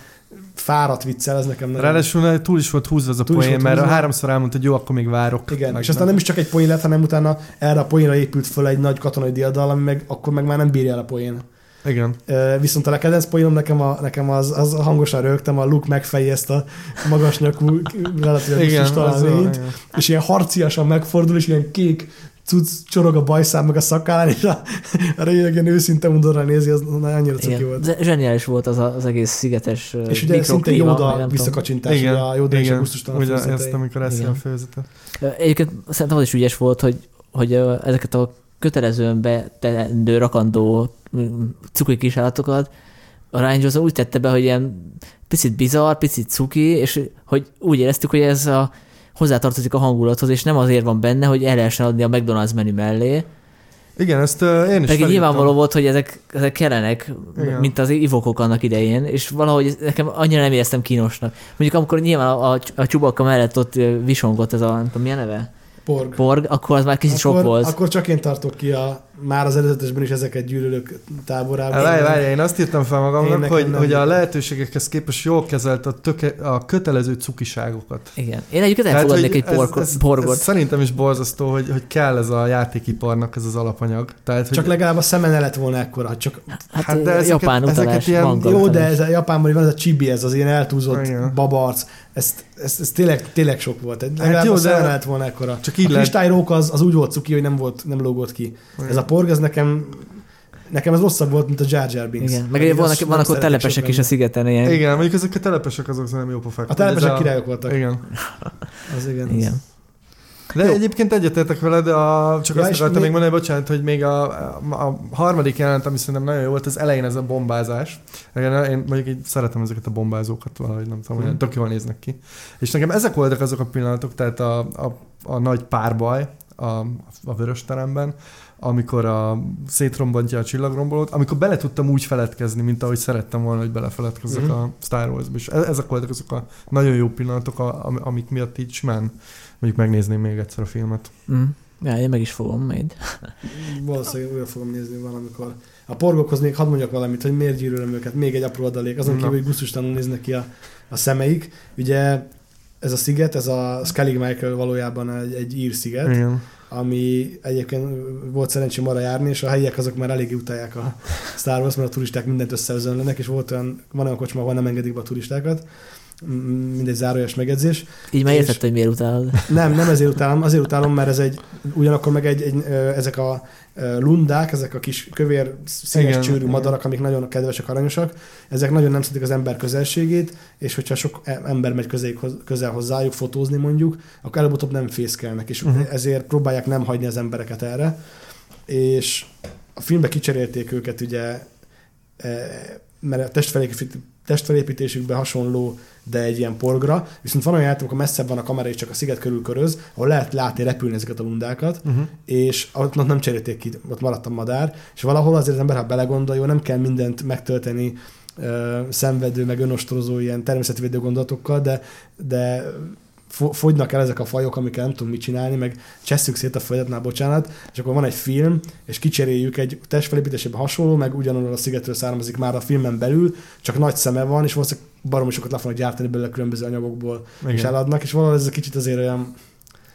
fáradt viccel, ez nekem nagyon... Ráadásul túl is volt húzva az a Túl poén, mert húzva. háromszor elmondta, hogy jó, akkor még várok. Igen, és aztán nem is csak egy poén lett, hanem utána erre a poénra épült föl egy nagy katonai diadal, ami meg akkor meg már nem bírja el a poén. Igen. Viszont a kedvenc poénom nekem, a, nekem az, az hangosan rögtem, a Luke megfejé ezt a magas nyakú, relatíve Igen, igen. és ilyen harciasan megfordul, és ilyen kék cucc csorog a bajszám meg a szakállán, és a, a régen ilyen őszinte undorra nézi, az na, annyira cuki Igen. volt. De Zseniális volt az, a, az egész szigetes És ugye szinte nem visszakacsintás, Igen, ugye a Jóda és a igen. gusztustalan Ugye ezt, amikor eszi Igen. a főzetet. Egyébként szerintem az is ügyes volt, hogy, hogy ezeket a kötelezően betendő, rakandó mm, cuki kísérlatokat a Ryan Johnson úgy tette be, hogy ilyen picit bizarr, picit cuki, és hogy úgy éreztük, hogy ez a, hozzátartozik a hangulathoz, és nem azért van benne, hogy el lehessen adni a McDonald's menü mellé. Igen, ezt uh, én is Pedig felírtam. nyilvánvaló volt, hogy ezek, ezek kellenek, Igen. mint az ivókok annak idején, és valahogy nekem annyira nem éreztem kínosnak. Mondjuk amikor nyilván a, a, a csubakka mellett ott visongott ez a, nem tudom, milyen neve? Porg. Porg, akkor az már kicsit sok akkor, volt. Akkor csak én tartok ki a, már az előzetesben is ezeket gyűlölők táborába. Hát Várj, várj, én azt írtam fel magamnak, hogy, nem hogy a lehetőségekhez képest jól kezelt a, töke, a kötelező cukiságokat. Igen. Én egyébként elfogadnék egy hogy porkot, ez, ez, porgot. ez, szerintem is borzasztó, hogy, hogy kell ez a játékiparnak ez az alapanyag. Tehát, hogy Csak legalább a szeme ne lett volna ekkora, csak hát, hát hát de de ezeket- japán ezeket utalás, ilyen- manga Jó, de ez a Japánban van ez a chibi, ez az ilyen eltúzott Igen. babarc. Ez, ez, ez tényleg, tényleg sok volt. Legalább Hát jó, a szeme de- lett volna ekkora. csak A így lehet. kristályrók az, az úgy volt cuki, hogy nem volt, nem lógott ki. Ez a porg, ez nekem Nekem ez rosszabb volt, mint a Jar Jar Binks. Igen. Meg vannak, vannak ott telepesek is a szigeten, ilyen. Igen, mondjuk ezek a telepesek azok nem jó pofák. A telepesek Ez királyok voltak. Igen. Az igen. Igen. De Jó. egyébként egyetértek veled, a, csak Ja, azt akartam még még- mondani, bocsánat, hogy még a, a, a harmadik jelenet, ami szerintem nagyon jó volt, az elején ez a bombázás. Igen, Én mondjuk így szeretem ezeket a bombázókat valahogy, nem tudom, hogy tök jól néznek ki. És nekem ezek voltak azok a pillanatok, tehát a, a, a nagy párbaj a, a vörös teremben, amikor a szétrombantja a csillagrombolót, amikor bele tudtam úgy feledkezni, mint ahogy szerettem volna, hogy belefeledkezzek Mhm. a Star Wars-ba. És e- ezek voltak azok a nagyon jó pillanatok, a, am- amik miatt így simán mondjuk megnézném még egyszer a filmet. Mm. Ja, én meg is fogom majd. Valószínűleg újra fogom nézni valamikor. A porgokhoz még hadd mondjak valamit, hogy miért gyűlölöm őket. Még egy apró adalék. Azon kívül, hogy gusztustalanul néznek ki a, a szemeik. Ugye ez a sziget, ez a Skellig Michael valójában egy, egy ír sziget, Igen. Ami egyébként volt szerencsém arra járni, és a helyiek azok már eléggé utálják a Star Wars, mert a turisták mindent összeözönlenek, és volt olyan, van olyan kocsma, ahol nem engedik be a turistákat. Mindegy zárójas megedzés. Így már értett, hogy miért utálod. Nem, nem ezért utálom, azért utálom, mert ez egy, ugyanakkor meg egy, egy ezek a lundák, ezek a kis kövér, színes Igen, csőrű igen. madarak, amik nagyon kedvesek, aranyosak, ezek nagyon nem szeretik az ember közelségét, és hogyha sok e- ember megy közel, közel hozzájuk fotózni mondjuk, akkor előbb-utóbb nem fészkelnek, és uh-huh. ezért próbálják nem hagyni az embereket erre. És a filmbe kicserélték őket ugye, e, mert a testfelépít- testfelépítésükben hasonló, de egy ilyen porgra, viszont van olyan játék, amikor messzebb van a kamera, és csak a sziget körül köröz, ahol lehet látni repülni ezeket a lundákat, Uh-huh. és ott nem cserélték ki, ott maradt a madár, és valahol azért az ember, ha belegondol, jó, nem kell mindent megtölteni ö, szenvedő, meg önostorozó ilyen természetvédő gondolatokkal, de, de fogynak el ezek a fajok, amikkel nem tudunk mit csinálni, meg csesszük szét a földet, már bocsánat, és akkor van egy film, és kicseréljük egy testfelépítésében hasonló, meg ugyanolyan a szigetről származik már a filmen belül, csak nagy szeme van, és valószínűleg baromi sokat le fognak gyártani belőle különböző anyagokból, és Igen. eladnak, és valahol ez egy kicsit azért olyan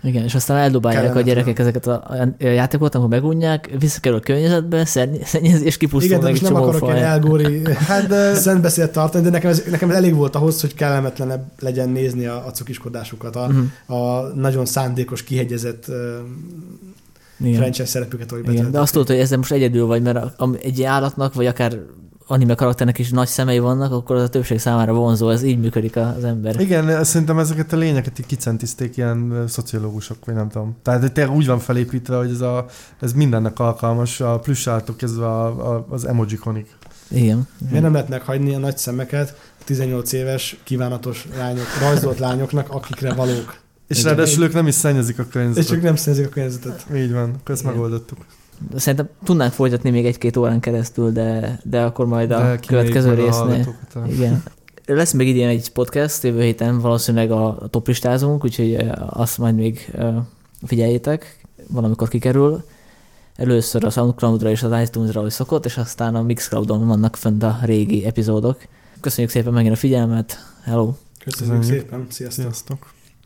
Igen, és aztán eldobálják a Kellemetlen. gyerekek ezeket a, a játékokat, amikor megunják, visszakerül a környezetbe, szennyi- szennyez, és kipusztul Igen, de most nem akarok faj. elgóri Hát de szentbeszédet tartani, de nekem ez, nekem ez elég volt ahhoz, hogy kellemetlenebb legyen nézni a, a cukiskodásukat, a, Mhm. a nagyon szándékos, kihegyezett Igen. franchise szerepüket, Igen, de azt tudod, hogy ezzel most egyedül vagy, mert a- am- egy állatnak, vagy akár anime karakternek is nagy szemei vannak, akkor az a többség számára vonzó, ez így működik az ember. igen, szerintem ezeket a lényeket így kicentizték ilyen szociológusok, vagy nem tudom. Tehát tényleg úgy van felépítve, hogy ez, a, ez mindennek alkalmas, a plüssától kezdve a, a, az emojikonig. Igen. Miért nem lehetnek hagyni a nagy szemeket a 18 éves kívánatos lányok, rajzolt lányoknak, akikre valók. És ráadásul ők nem is szennyezik a És környezetet. csak nem szerzik a környezetet. Így van, akkor ezt Igen. megoldottuk. Szerintem tudnánk folytatni még egy-két órán keresztül, de, de akkor majd a De következő résznél. a- Igen. Lesz még idén egy podcast, jövő héten valószínűleg a toplistázunk, úgyhogy azt majd még figyeljétek, valamikor kikerül. Először a Soundcloud-ra és az iTunes-ra, hogy szokott, és aztán a Mixcloud-on vannak fönt a régi epizódok. Köszönjük szépen megint a figyelmet, hello! Köszönjük Köszönjük. szépen, sziasztok! Sziasztok!